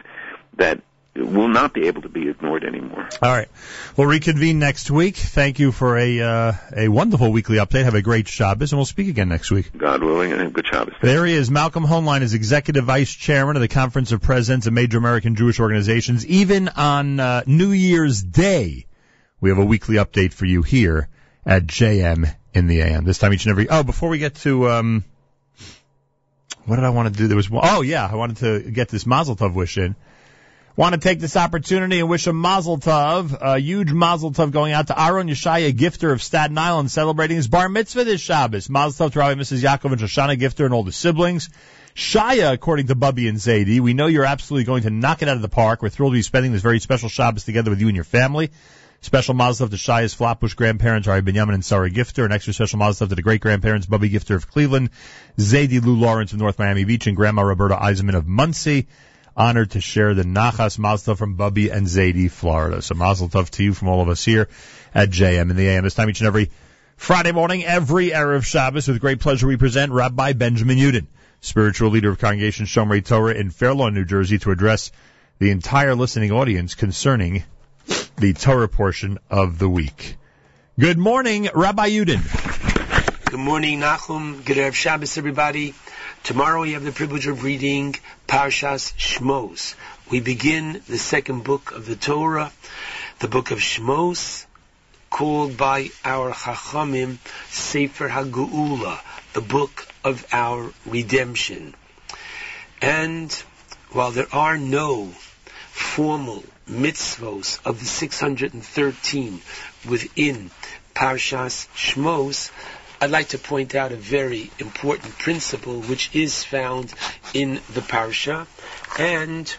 that will not be able to be ignored anymore. All right, we'll reconvene next week. Thank you for a uh, a wonderful weekly update. Have a great Shabbos, and we'll speak again next week. God willing, and good Shabbos. There he is. Malcolm Hoenlein is executive vice chairman of the Conference of Presidents of Major American Jewish Organizations. Even on uh, New Year's Day, we have a weekly update for you here at JM in the AM. This time each and every. Oh, before we get to um, what did I want to do? There was one, oh yeah, I wanted to get this Mazel Tov wish in. Want to take this opportunity and wish a Mazel Tov, a huge Mazel Tov going out to Aaron Yeshaya Gifter of Staten Island, celebrating his bar mitzvah this Shabbos. Mazel Tov to Rabbi Mrs. Yaakov and Shoshana Gifter and all the siblings. Shaya, according to Bubby and Zadie, we know you're absolutely going to knock it out of the park. We're thrilled to be spending this very special Shabbos together with you and your family. Special mazel to Shaya's Flatbush grandparents, Ari Benyamin and Sarah Gifter. An extra special mazel to the great grandparents, Bubby Gifter of Cleveland, Zadie Lou Lawrence of North Miami Beach, and Grandma Roberta Eisenman of Monsey. Honored to share the Nachas Mazel from Bubby and Zadie, Florida. So Mazel Tov to you from all of us here at JM in the AM. This time each and every Friday morning, every Erev Shabbos, with great pleasure we present Rabbi Benjamin Yudin, spiritual leader of Congregation Shomrei Torah in Fair Lawn, New Jersey, to address the entire listening audience concerning the Torah portion of the week. Good morning, Rabbi Yudin. Good morning, Nachum. Good Erev Shabbos, everybody. Tomorrow we have the privilege of reading Parshas Shmos. We begin the second book of the Torah, the book of Shmos, called by our Chachamim Sefer HaGeula, the book of our redemption. And while there are no formal mitzvos of the 613 within Parshas Shmos, I'd like to point out a very important principle which is found in the Parsha, and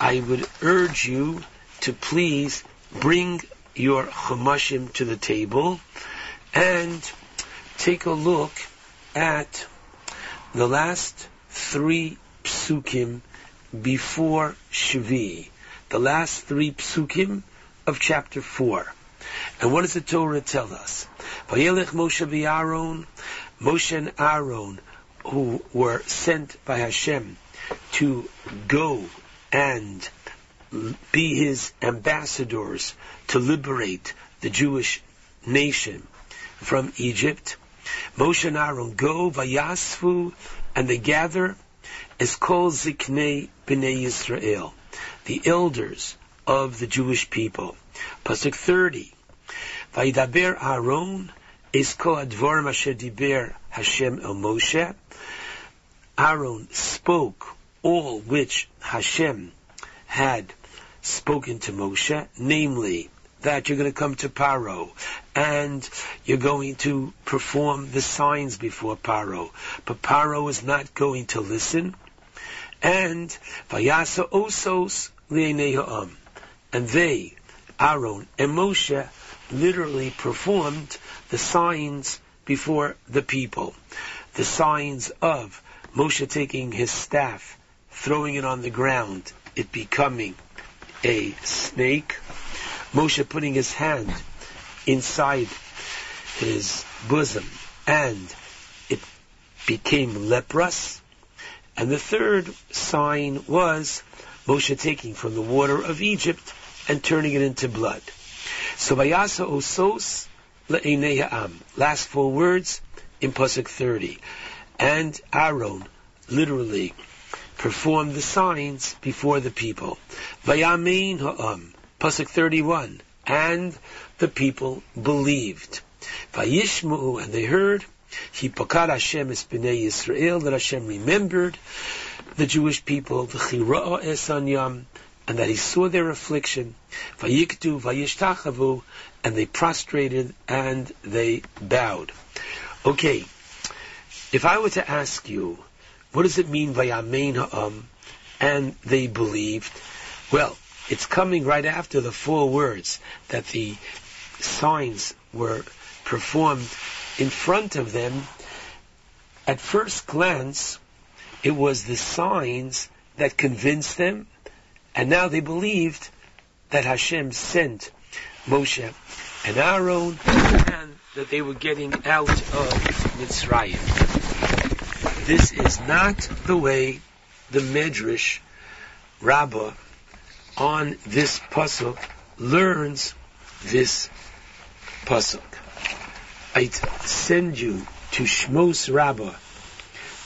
I would urge you to please bring your chumashim to the table and take a look at the last three psukim before Shvi the last three psukim of chapter 4. And what does the Torah tell us? Vayelech Moshe v'Aaron, Moshe and Aaron, who were sent by Hashem to go and be his ambassadors to liberate the Jewish nation from Egypt. Moshe and Aaron go vayasfu, and they gather as called ziknei b'nei Yisrael the elders of the Jewish people. Pasuk 30. Vaidaber Aaron is asher diber Hashem el Moshe. Aaron spoke all which Hashem had spoken to Moshe, namely that you're going to come to Paro and you're going to perform the signs before Paro. But Paro is not going to listen. And Vayasa Osos and they, Aaron and Moshe, literally performed the signs before the people. The signs of Moshe taking his staff, throwing it on the ground, it becoming a snake. Moshe putting his hand inside his bosom and it became leprous. And the third sign was Moshe taking from the water of Egypt and turning it into blood. So Vayasa Osos Ha'am. Last four words in Pasuk 30. And Aaron literally performed the signs before the people. Vayamein Ha'am. Pasuk 31. and the people believed. Vayishmu, and they heard, Hipokar Hashem b'nei Yisrael, that Hashem remembered the Jewish people, the v'chira'a esanyam, and that he saw their affliction, vayiktu, vayishtachavu, and they prostrated and they bowed. Okay, if I were to ask you, what does it mean vayamein ha'am, and they believed? Well, it's coming right after the four words that the signs were performed in front of them. At first glance, it was the signs that convinced them, and now they believed that Hashem sent Moshe and Aaron, and that they were getting out of Mitzrayim. This is not the way the Medrash Rabbah on this pasuk learns this pasuk. I'd send you to Shmos Rabbah,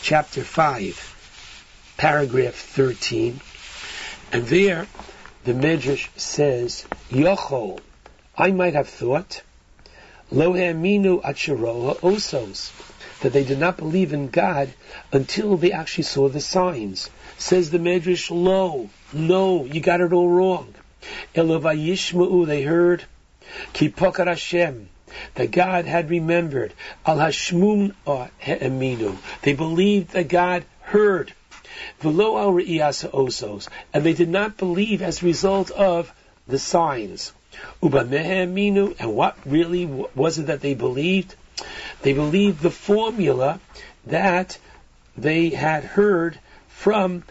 chapter 5, paragraph 13, and there the Medrash says, Yochol, I might have thought, Lo minu acharoha osos, that they did not believe in God until they actually saw the signs. Says the Medrash, Lo, no, you got it all wrong. Elovayishma'u, they heard, Ki pokar Hashem, that God had remembered. Al hashmum eminu. They believed that God heard. Velo al osos. And they did not believe as a result of the signs. Uba Ubameheminu. And what really was it that they believed? They believed the formula that they had heard from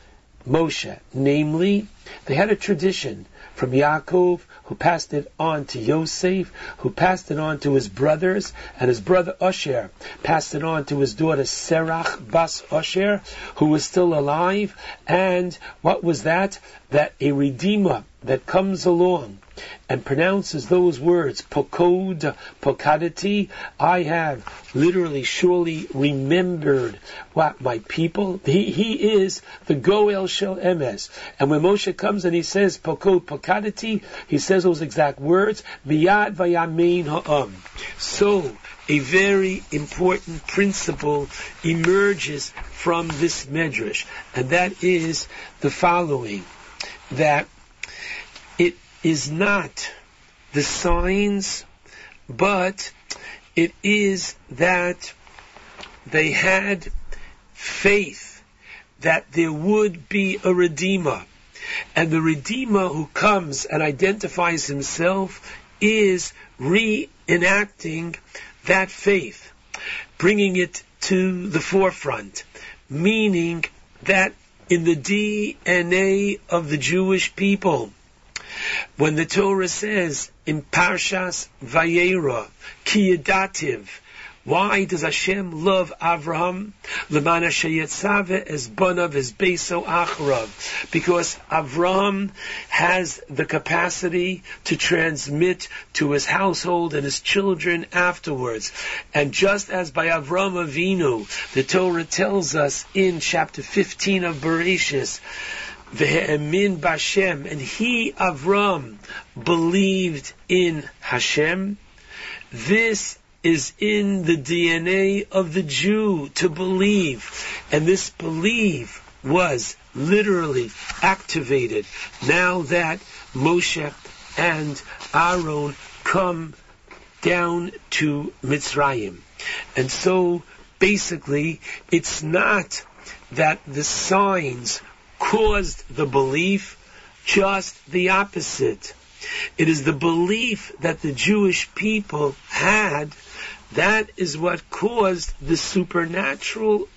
Moshe. Namely, they had a tradition from Yaakov, who passed it on to Yosef, who passed it on to his brothers, and his brother Osher passed it on to his daughter Serach Bas Osher, who was still alive. And what was that? That a redeemer that comes along and pronounces those words, pokod, pokadati, I have literally, surely remembered what my people, he, he is the Goel Shel Emes. And when Moshe comes and he says, pokod, pokadati, he says those exact words, miyad vayamein ha'am. So, a very important principle emerges from this medrash, and that is the following, that it is not the signs, but it is that they had faith that there would be a Redeemer. And the Redeemer who comes and identifies himself is reenacting that faith, bringing it to the forefront, meaning that in the DNA of the Jewish people, when the Torah says in Parshas Vayera, Kiyadativ, why does Hashem love Avraham? Lemana sheyetzave es banav es beso achrav. Because Avraham has the capacity to transmit to his household and his children afterwards. And just as by Avraham Avinu, the Torah tells us in chapter 15 of Bereshis, Ve'emin Bashem, and he, Avram, believed in Hashem. This is in the DNA of the Jew to believe. And this belief was literally activated now that Moshe and Aaron come down to Mitzrayim. And so basically, it's not that the signs caused the belief, just the opposite. It is the belief that the Jewish people had that is what caused the supernatural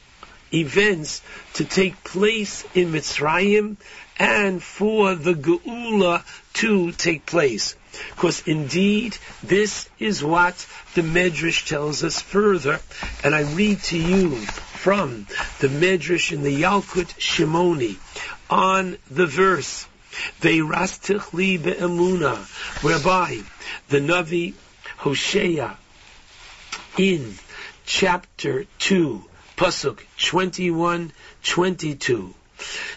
events to take place in Mitzrayim and for the Geula to take place. Because indeed, this is what the Medrash tells us further, and I read to you from the Medrash in the Yalkut Shimoni on the verse, Ve'rastich li be'emuna, whereby the Navi Hosea in chapter 2, Pasuk 21, 22,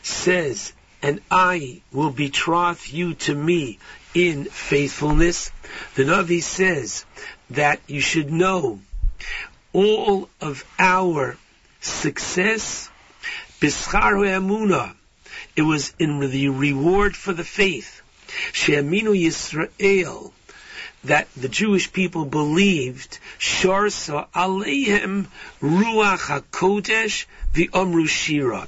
says, And I will betroth you to me in faithfulness. The Navi says that you should know all of our success, Bischaru Emuna, it was in the reward for the faith. She'aminu Yisrael, that the Jewish people believed, Sharsa Aleihem Ruach HaKodesh V'Omru Shira.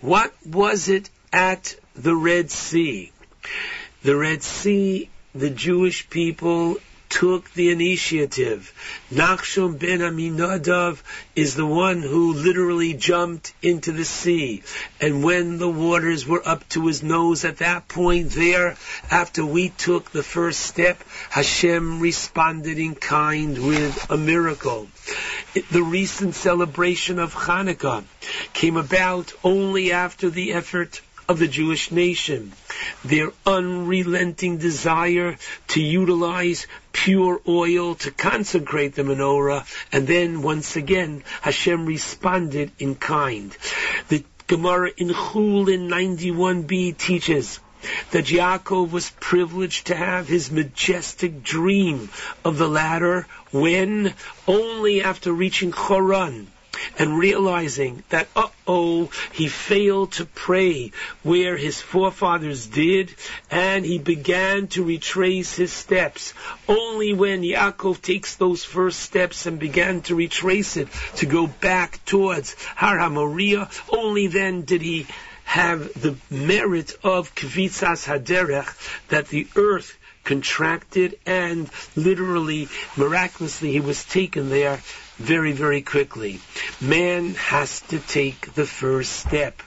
What was it at the Red Sea? The Red Sea, the Jewish people took the initiative. Nachshon ben Aminadav is the one who literally jumped into the sea. And when the waters were up to his nose at that point there, after we took the first step, Hashem responded in kind with a miracle. The recent celebration of Hanukkah came about only after the effort of the Jewish nation. Their unrelenting desire to utilize pure oil to consecrate the menorah, and then once again Hashem responded in kind. The Gemara in Chulin 91b teaches that Yaakov was privileged to have his majestic dream of the ladder when only after reaching Choran and realizing that, uh-oh, he failed to pray where his forefathers did, and he began to retrace his steps. Only when Yaakov takes those first steps and began to retrace it, to go back towards Har HaMoriah, only then did he have the merit of Kvitzas Haderech, that the earth contracted and literally, miraculously, he was taken there very, very quickly. Man has to take the first step.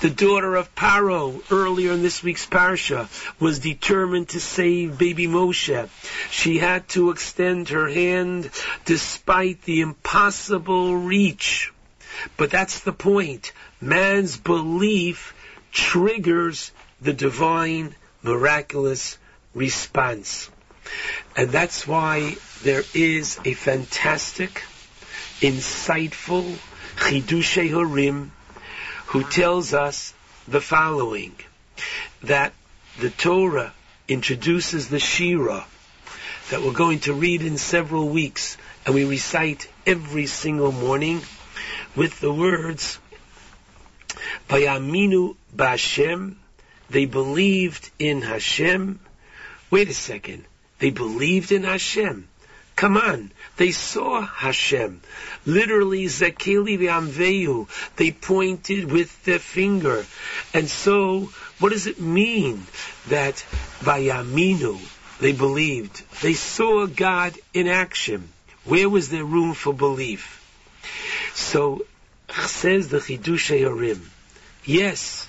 The daughter of Paro, earlier in this week's parsha, was determined to save baby Moshe. She had to extend her hand despite the impossible reach. But that's the point. Man's belief triggers the divine, miraculous response. And that's why there is a fantastic, insightful Chidushei HaRim who tells us the following, that the Torah introduces the Shira that we're going to read in several weeks, and we recite every single morning with the words, Vayaminu Bashem, they believed in Hashem. Wait a second. They believed in Hashem. Come on. They saw Hashem. Literally, Zekeli v'amveyu. They pointed with their finger. And so, what does it mean that Vayaminu, they believed? They saw God in action. Where was there room for belief? So, says the Chidushei HaRim, yes,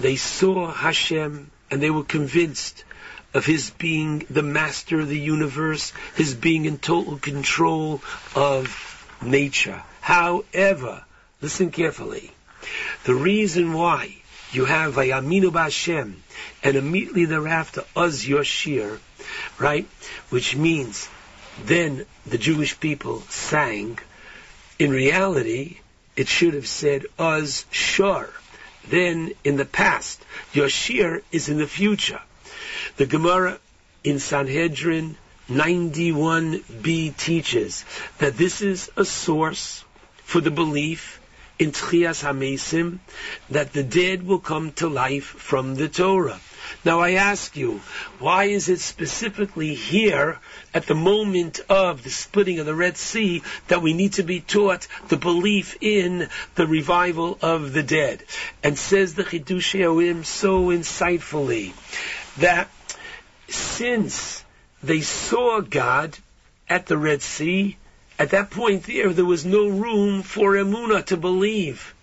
they saw Hashem and they were convinced of his being the master of the universe, his being in total control of nature. However, listen carefully. The reason why you have Vayaminu Bashem and immediately thereafter Uz Yoshir, right? Which means then the Jewish people sang. In reality, it should have said Uz Shor. Then in the past, Yoshir is in the future. The Gemara in Sanhedrin 91b teaches that this is a source for the belief in Tchias HaMesim that the dead will come to life from the Torah. Now I ask you, why is it specifically here at the moment of the splitting of the Red Sea that we need to be taught the belief in the revival of the dead? And says the Chidush so insightfully that since they saw God at the Red Sea, at that point there, there was no room for Emuna to believe.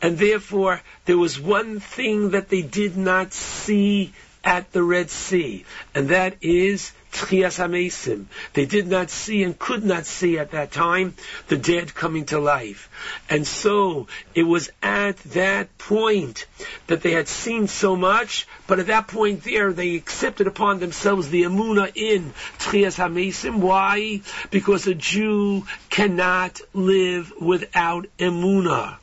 And therefore, there was one thing that they did not see at the Red Sea, and that is Tchias HaMesim. They did not see and could not see at that time the dead coming to life. And so it was at that point that they had seen so much, but at that point there they accepted upon themselves the Amuna in Tchias HaMesim. Why? Because a Jew cannot live without Emuna.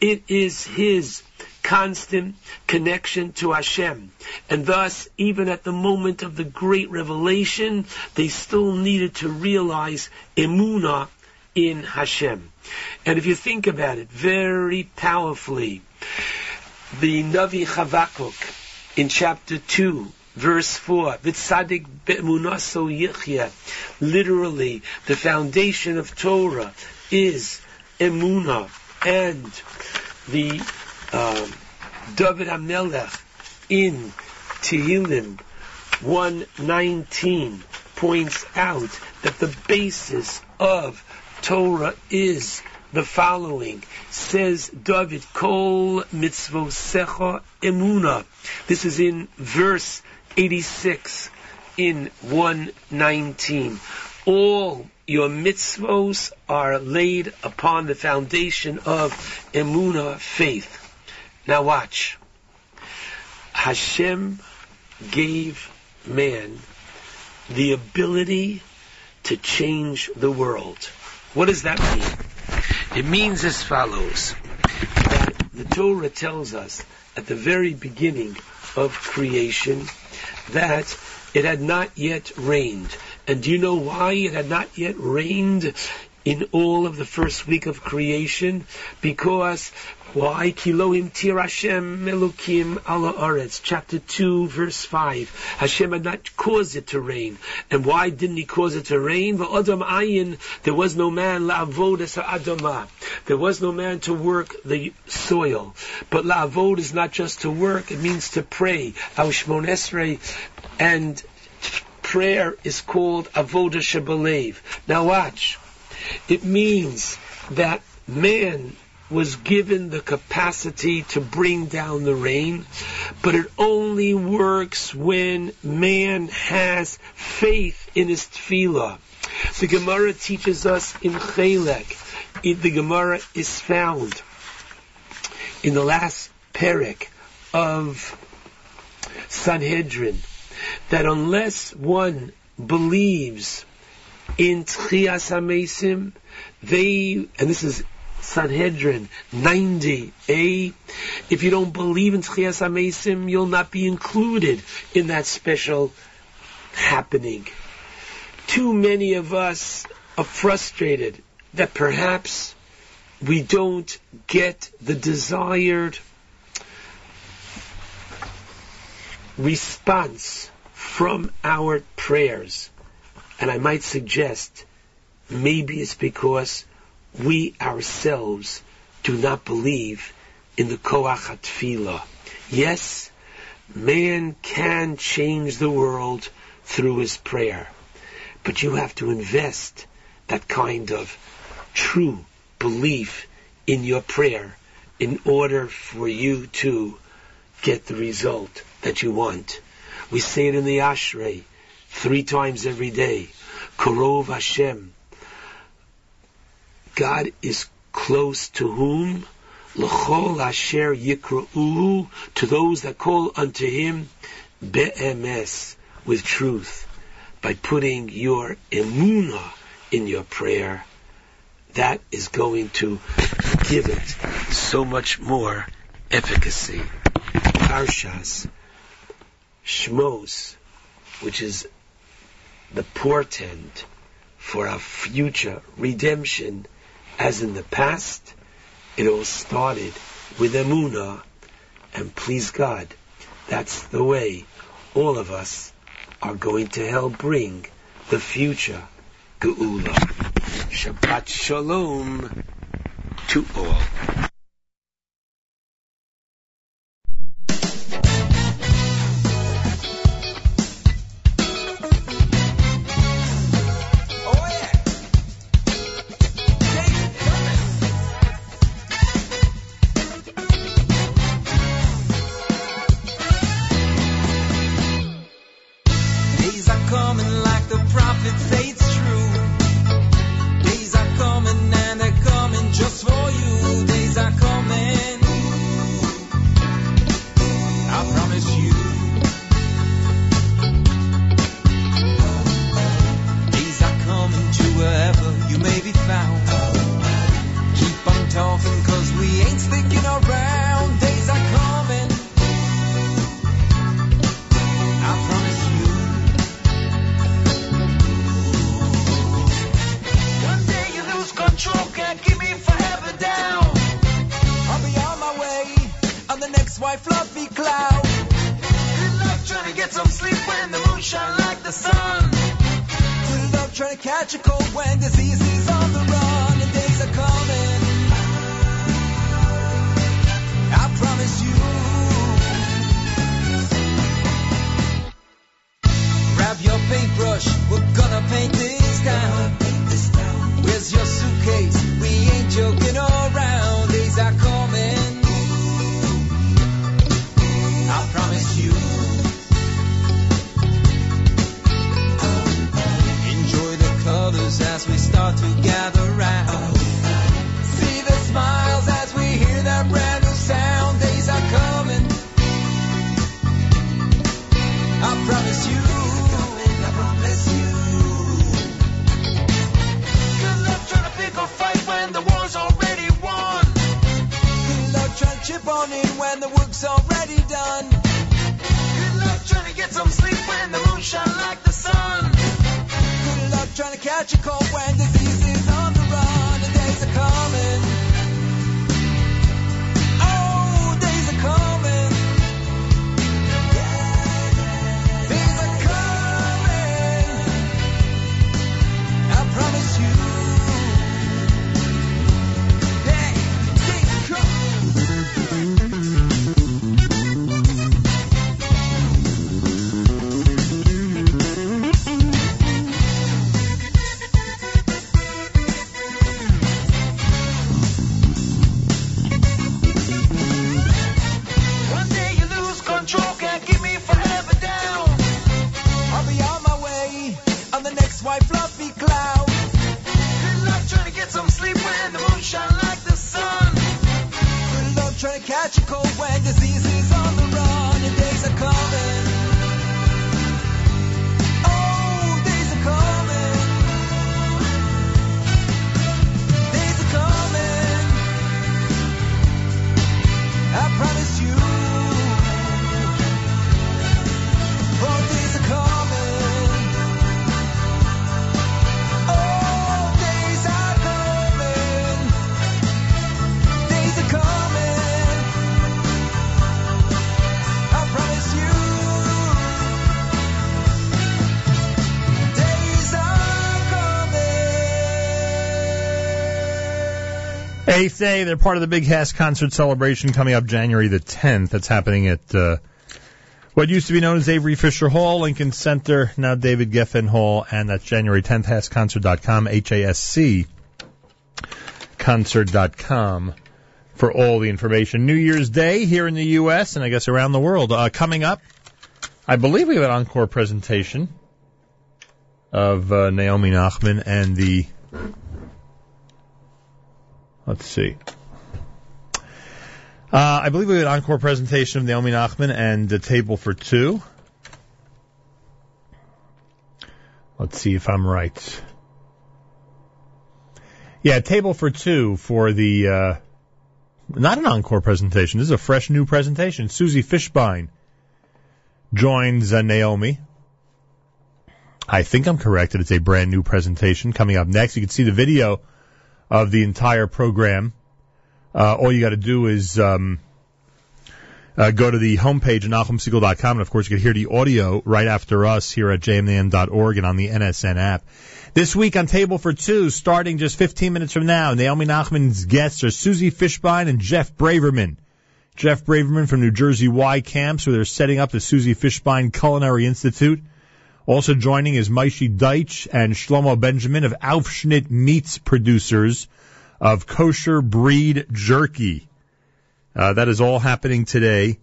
It is his constant connection to Hashem. And thus, even at the moment of the great revelation, they still needed to realize emunah in Hashem. And if you think about it very powerfully, the Navi Chavakuk in chapter 2, verse 4, Vitzadik be'emunaso yichya, literally, the foundation of Torah is emunah, and the uh, David HaMelech in Tehillim 119 points out that the basis of Torah is the following. Says David, Kol mitzvosecha emuna. This is in verse 86 in 119. All your mitzvos are laid upon the foundation of emuna, faith. Now watch. Hashem gave man the ability to change the world. What does that mean? It means as follows that the Torah tells us at the very beginning of creation that it had not yet rained. And do you know why it had not yet rained in all of the first week of creation? Because why? Kilohim tir Hashem melukim ala aretz. Chapter 2, verse 5. Hashem had not caused it to rain. And why didn't he cause it to rain? Adam ayin, there was no man la'avod es adama. There was no man to work the soil. But la'avod is not just to work, it means to pray. Aushmon esrei. And prayer is called avodah shebalev. Now watch. It means that man was given the capacity to bring down the rain, but it only works when man has faith in his tefillah. The Gemara teaches us in Chelek, the Gemara is found in the last parak of Sanhedrin, that unless one believes in Tchias HaMesim, they, and this is Sanhedrin 90a. If you don't believe in Tchias HaMesim, you'll not be included in that special happening. Too many of us are frustrated that perhaps we don't get the desired response from our prayers. And I might suggest maybe it's because we ourselves do not believe in the Koach HaTfilah. Yes, man can change the world through his prayer, but you have to invest that kind of true belief in your prayer in order for you to get the result that you want. We say it in the Ashrei three times every day. Korov Hashem, God is close to whom? L'chol asher yikra'uhu, to those that call unto him, be'emes, with truth. By putting your emuna in your prayer, that is going to give it so much more efficacy. Parshas, Shmos, which is the portent for our future redemption, as in the past, it all started with Emunah, and please God, that's the way all of us are going to help bring the future Geula. Shabbat Shalom to all. Coming. Day, they're part of the Big HASC concert celebration coming up January the 10th. That's happening at uh, what used to be known as Avery Fisher Hall, Lincoln Center, now David Geffen Hall, and that's January 10th, HassConcert.com, H-A-S-C, concert.com for all the information. New Year's Day here in the U.S. and I guess around the world. Uh, coming up, I believe we have an encore presentation of uh, Naomi Nachman and the Let's see. Uh, I believe we have an encore presentation of Naomi Nachman and the table for two. Let's see if I'm right. Yeah, table for two for the, uh, not an encore presentation. This is a fresh new presentation. Susie Fishbein joins uh, Naomi. I think I'm correct that it's a brand new presentation coming up next. You can see the video of the entire program. Uh, all you got to do is um, uh, go to the homepage at NachumSegal.com, and of course you can hear the audio right after us here at jmn.org and on the NSN app. This week on Table for Two, starting just 15 minutes from now, Naomi Nachman's guests are Susie Fishbein and Jeff Braverman. Jeff Braverman from New Jersey Y Camps, where they're setting up the Susie Fishbein Culinary Institute. Also joining is Maishi Deitch and Shlomo Benjamin of Aufschnitt Meats producers of kosher breed jerky. Uh, that is all happening today.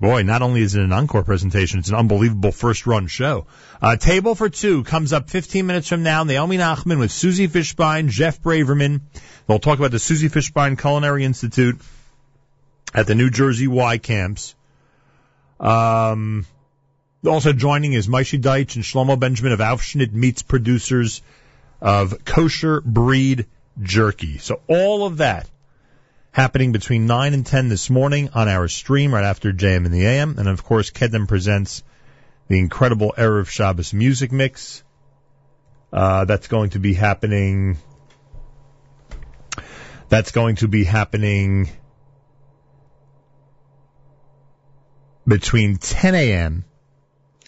Boy, not only is it an encore presentation, it's an unbelievable first run show. Uh, Table for Two comes up 15 minutes from now. Naomi Nachman with Susie Fishbein, Jeff Braverman. They'll talk about the Susie Fishbein Culinary Institute at the New Jersey Y camps. Um, also joining is Maishi Deitch and Shlomo Benjamin of Aufschnitt Meats Producers of Kosher Breed Jerky. So all of that happening between 9 and 10 this morning on our stream right after JM and the AM. And of course, Kedem presents the incredible Erev Shabbos music mix. Uh, that's going to be happening. That's going to be happening between 10 a.m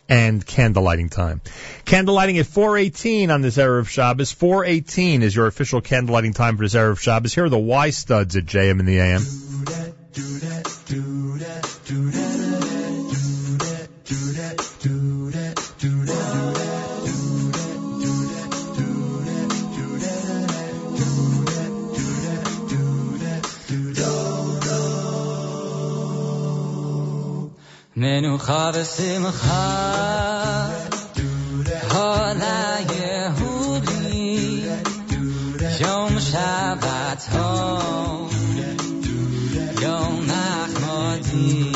and candlelighting time. Candlelighting at 418 on this erev of Shabbos. 418 is your official candlelighting time for this erev of Shabbos. Here are the Y-Studs at JM in the AM. Do that, do that, do that, منو خواب سمخا حالا یهودی یوم شبت ها. یوم نخمادی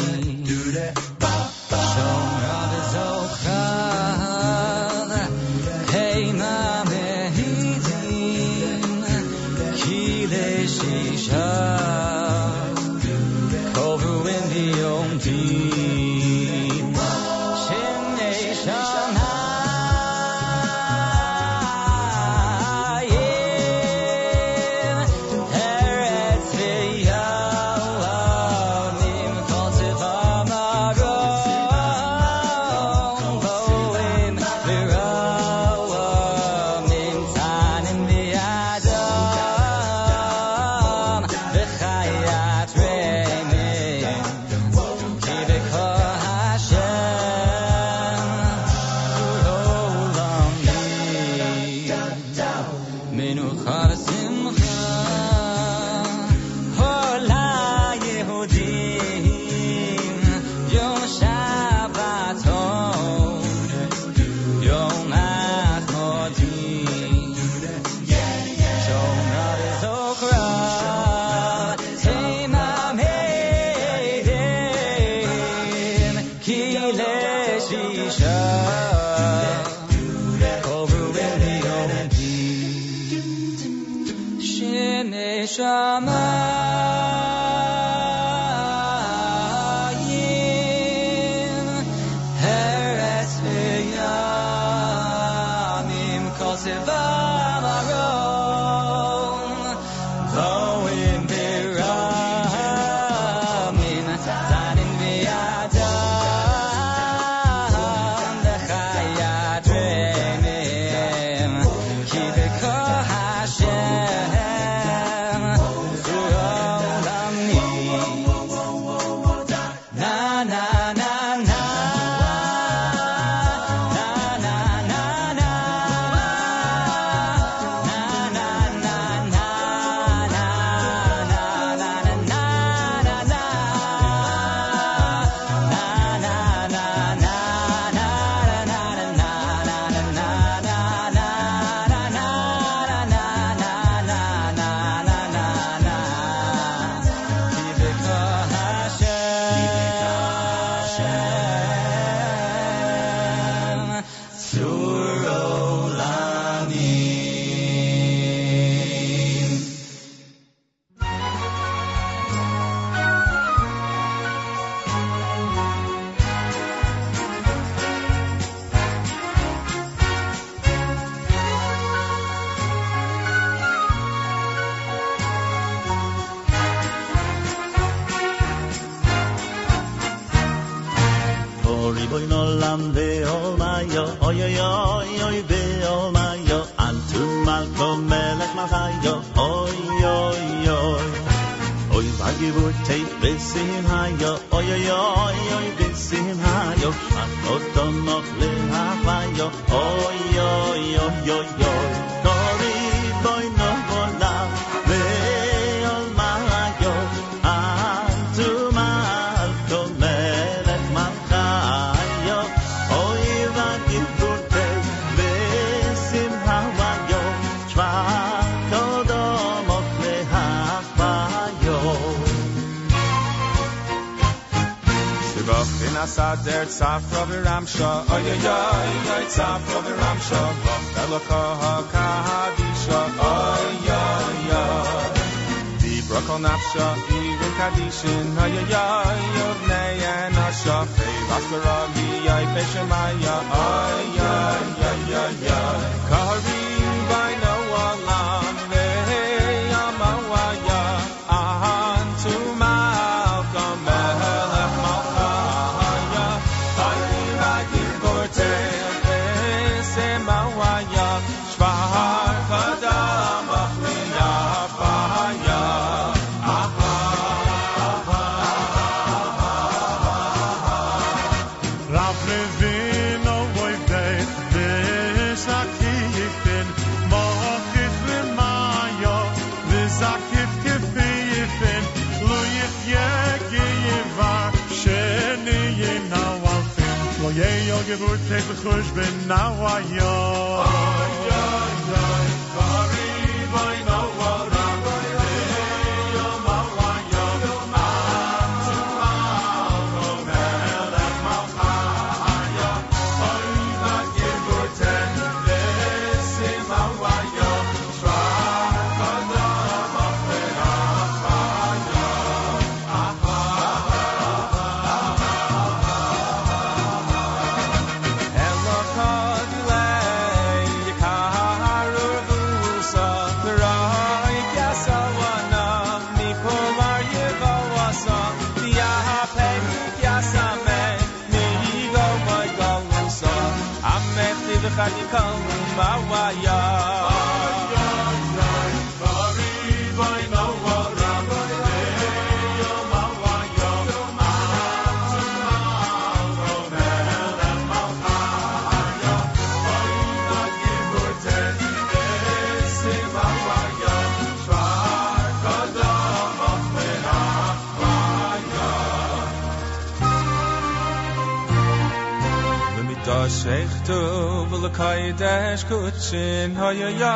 kaydesh kutshin hoye ya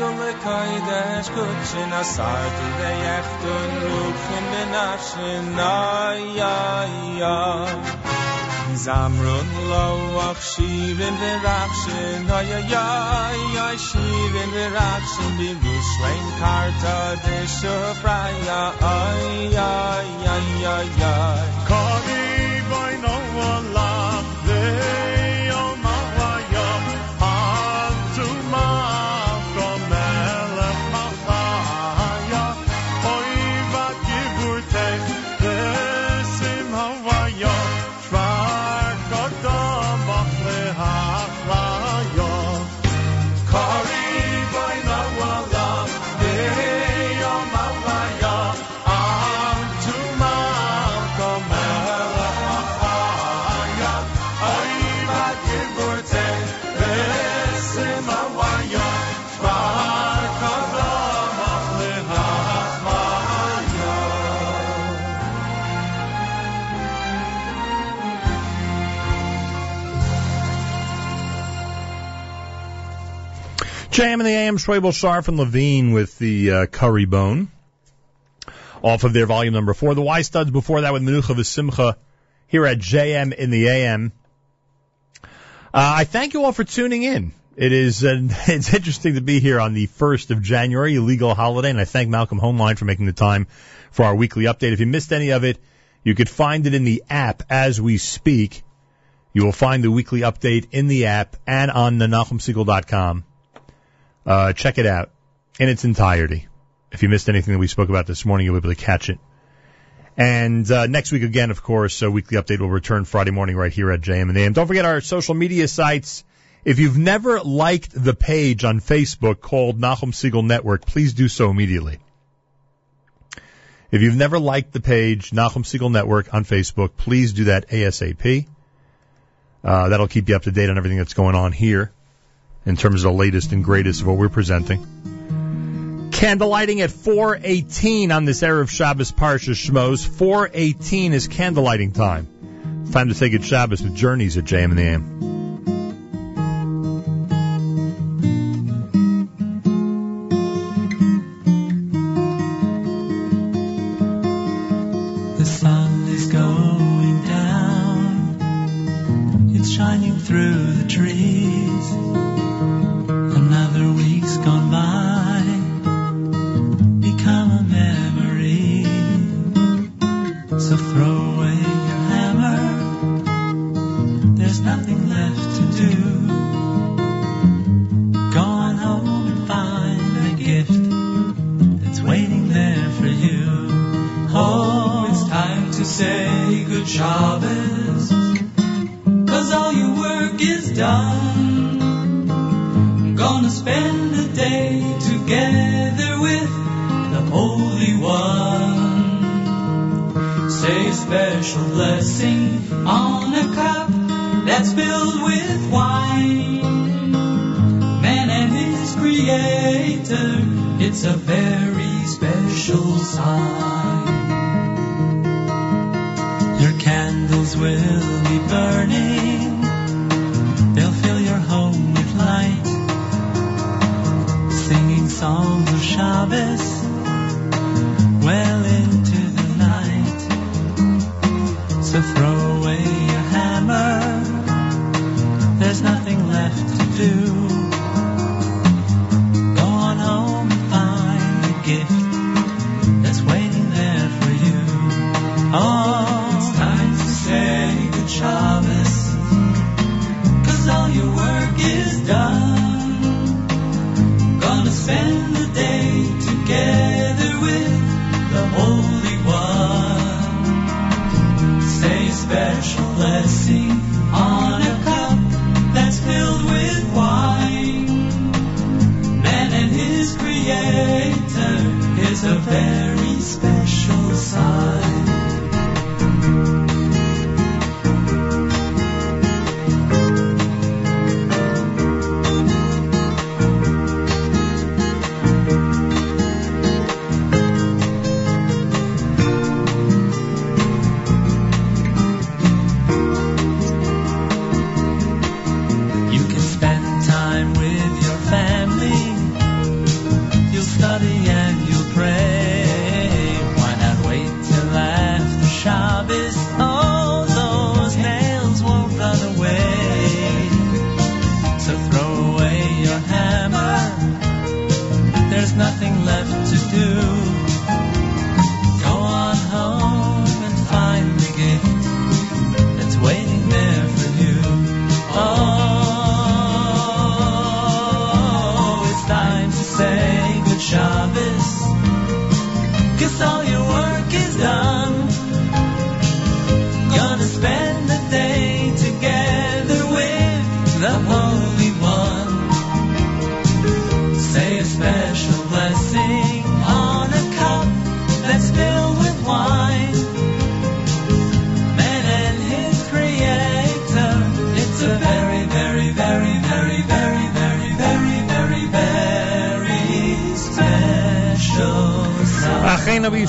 yom kaydesh kutshin tu de yachtun luk fun de nashin na ya ya zamrun lo ach shiven de rachshin ha ya ya ya shiven de rachshin bi shlein karta de shofraya ay ay ay ay ay. JM and the AM, Schwabel, Sharf, and Levine with the uh, curry bone. Off of their volume number four. The Y-Studs before that with Menucha V'Simcha here at JM in the AM. Uh, I thank you all for tuning in. It is uh, it's interesting to be here on the first of January, a legal holiday, and I thank Malcolm Hoenlein for making the time for our weekly update. If you missed any of it, you could find it in the app as we speak. You will find the weekly update in the app and on the NachumSegal.com. Uh, check it out in its entirety. If you missed anything that we spoke about this morning, you'll be able to catch it. And uh, next week again, of course, a weekly update will return Friday morning right here at JM and AM. Don't forget our social media sites. If you've never liked the page on Facebook called Nachum Segal Network, please do so immediately. If you've never liked the page Nachum Segal Network on Facebook, please do that ASAP. Uh, that'll keep you up to date on everything that's going on here in terms of the latest and greatest of what we're presenting. Candlelighting at 418 on this Erev Shabbos Parsha Shmos. 418 is candlelighting time. Time to take it Shabbos with Journeys at JM and the AM.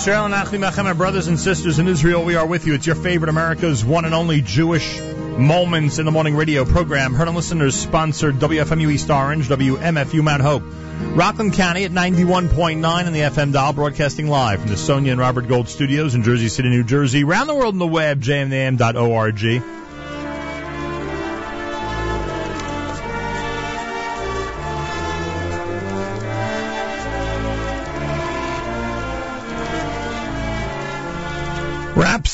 Israel and Achim Achem, my brothers and sisters in Israel, we are with you. It's your favorite America's one and only Jewish Moments in the Morning radio program. Heard on listeners sponsored WFMU East Orange, WMFU Mount Hope. Rockland County at 91.9 on the FM dial, broadcasting live from the Sonia and Robert Gold studios in Jersey City, New Jersey. Around the world on the web, jmintheam.org.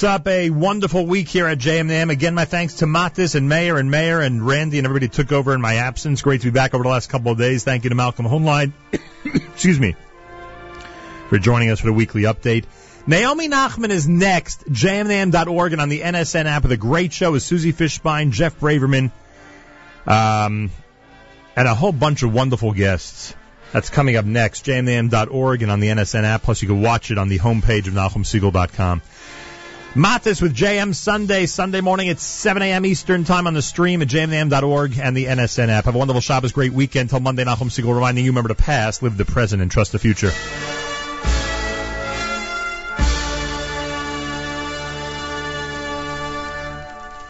Up a wonderful week here at JMNAM. Again, my thanks to Matis and Mayor and Mayor and Randy and everybody took over in my absence. Great to be back over the last couple of days. Thank you to Malcolm Hoenlein. Excuse me. For joining us for the weekly update. Naomi Nachman is next. jmintheam.org and on the NSN app with a great show is Susie Fishbein, Jeff Braverman, um, and a whole bunch of wonderful guests. That's coming up next. jmintheam.org and on the NSN app. Plus, you can watch it on the homepage of NachumSegal.com. Matis with JM Sunday, Sunday morning at 7 a.m. Eastern Time on the stream at jmintheam.org and the NSN app. Have a wonderful Shabbos, great weekend. Till Monday, Nachum Segal reminding you, remember the past, live the present, and trust the future.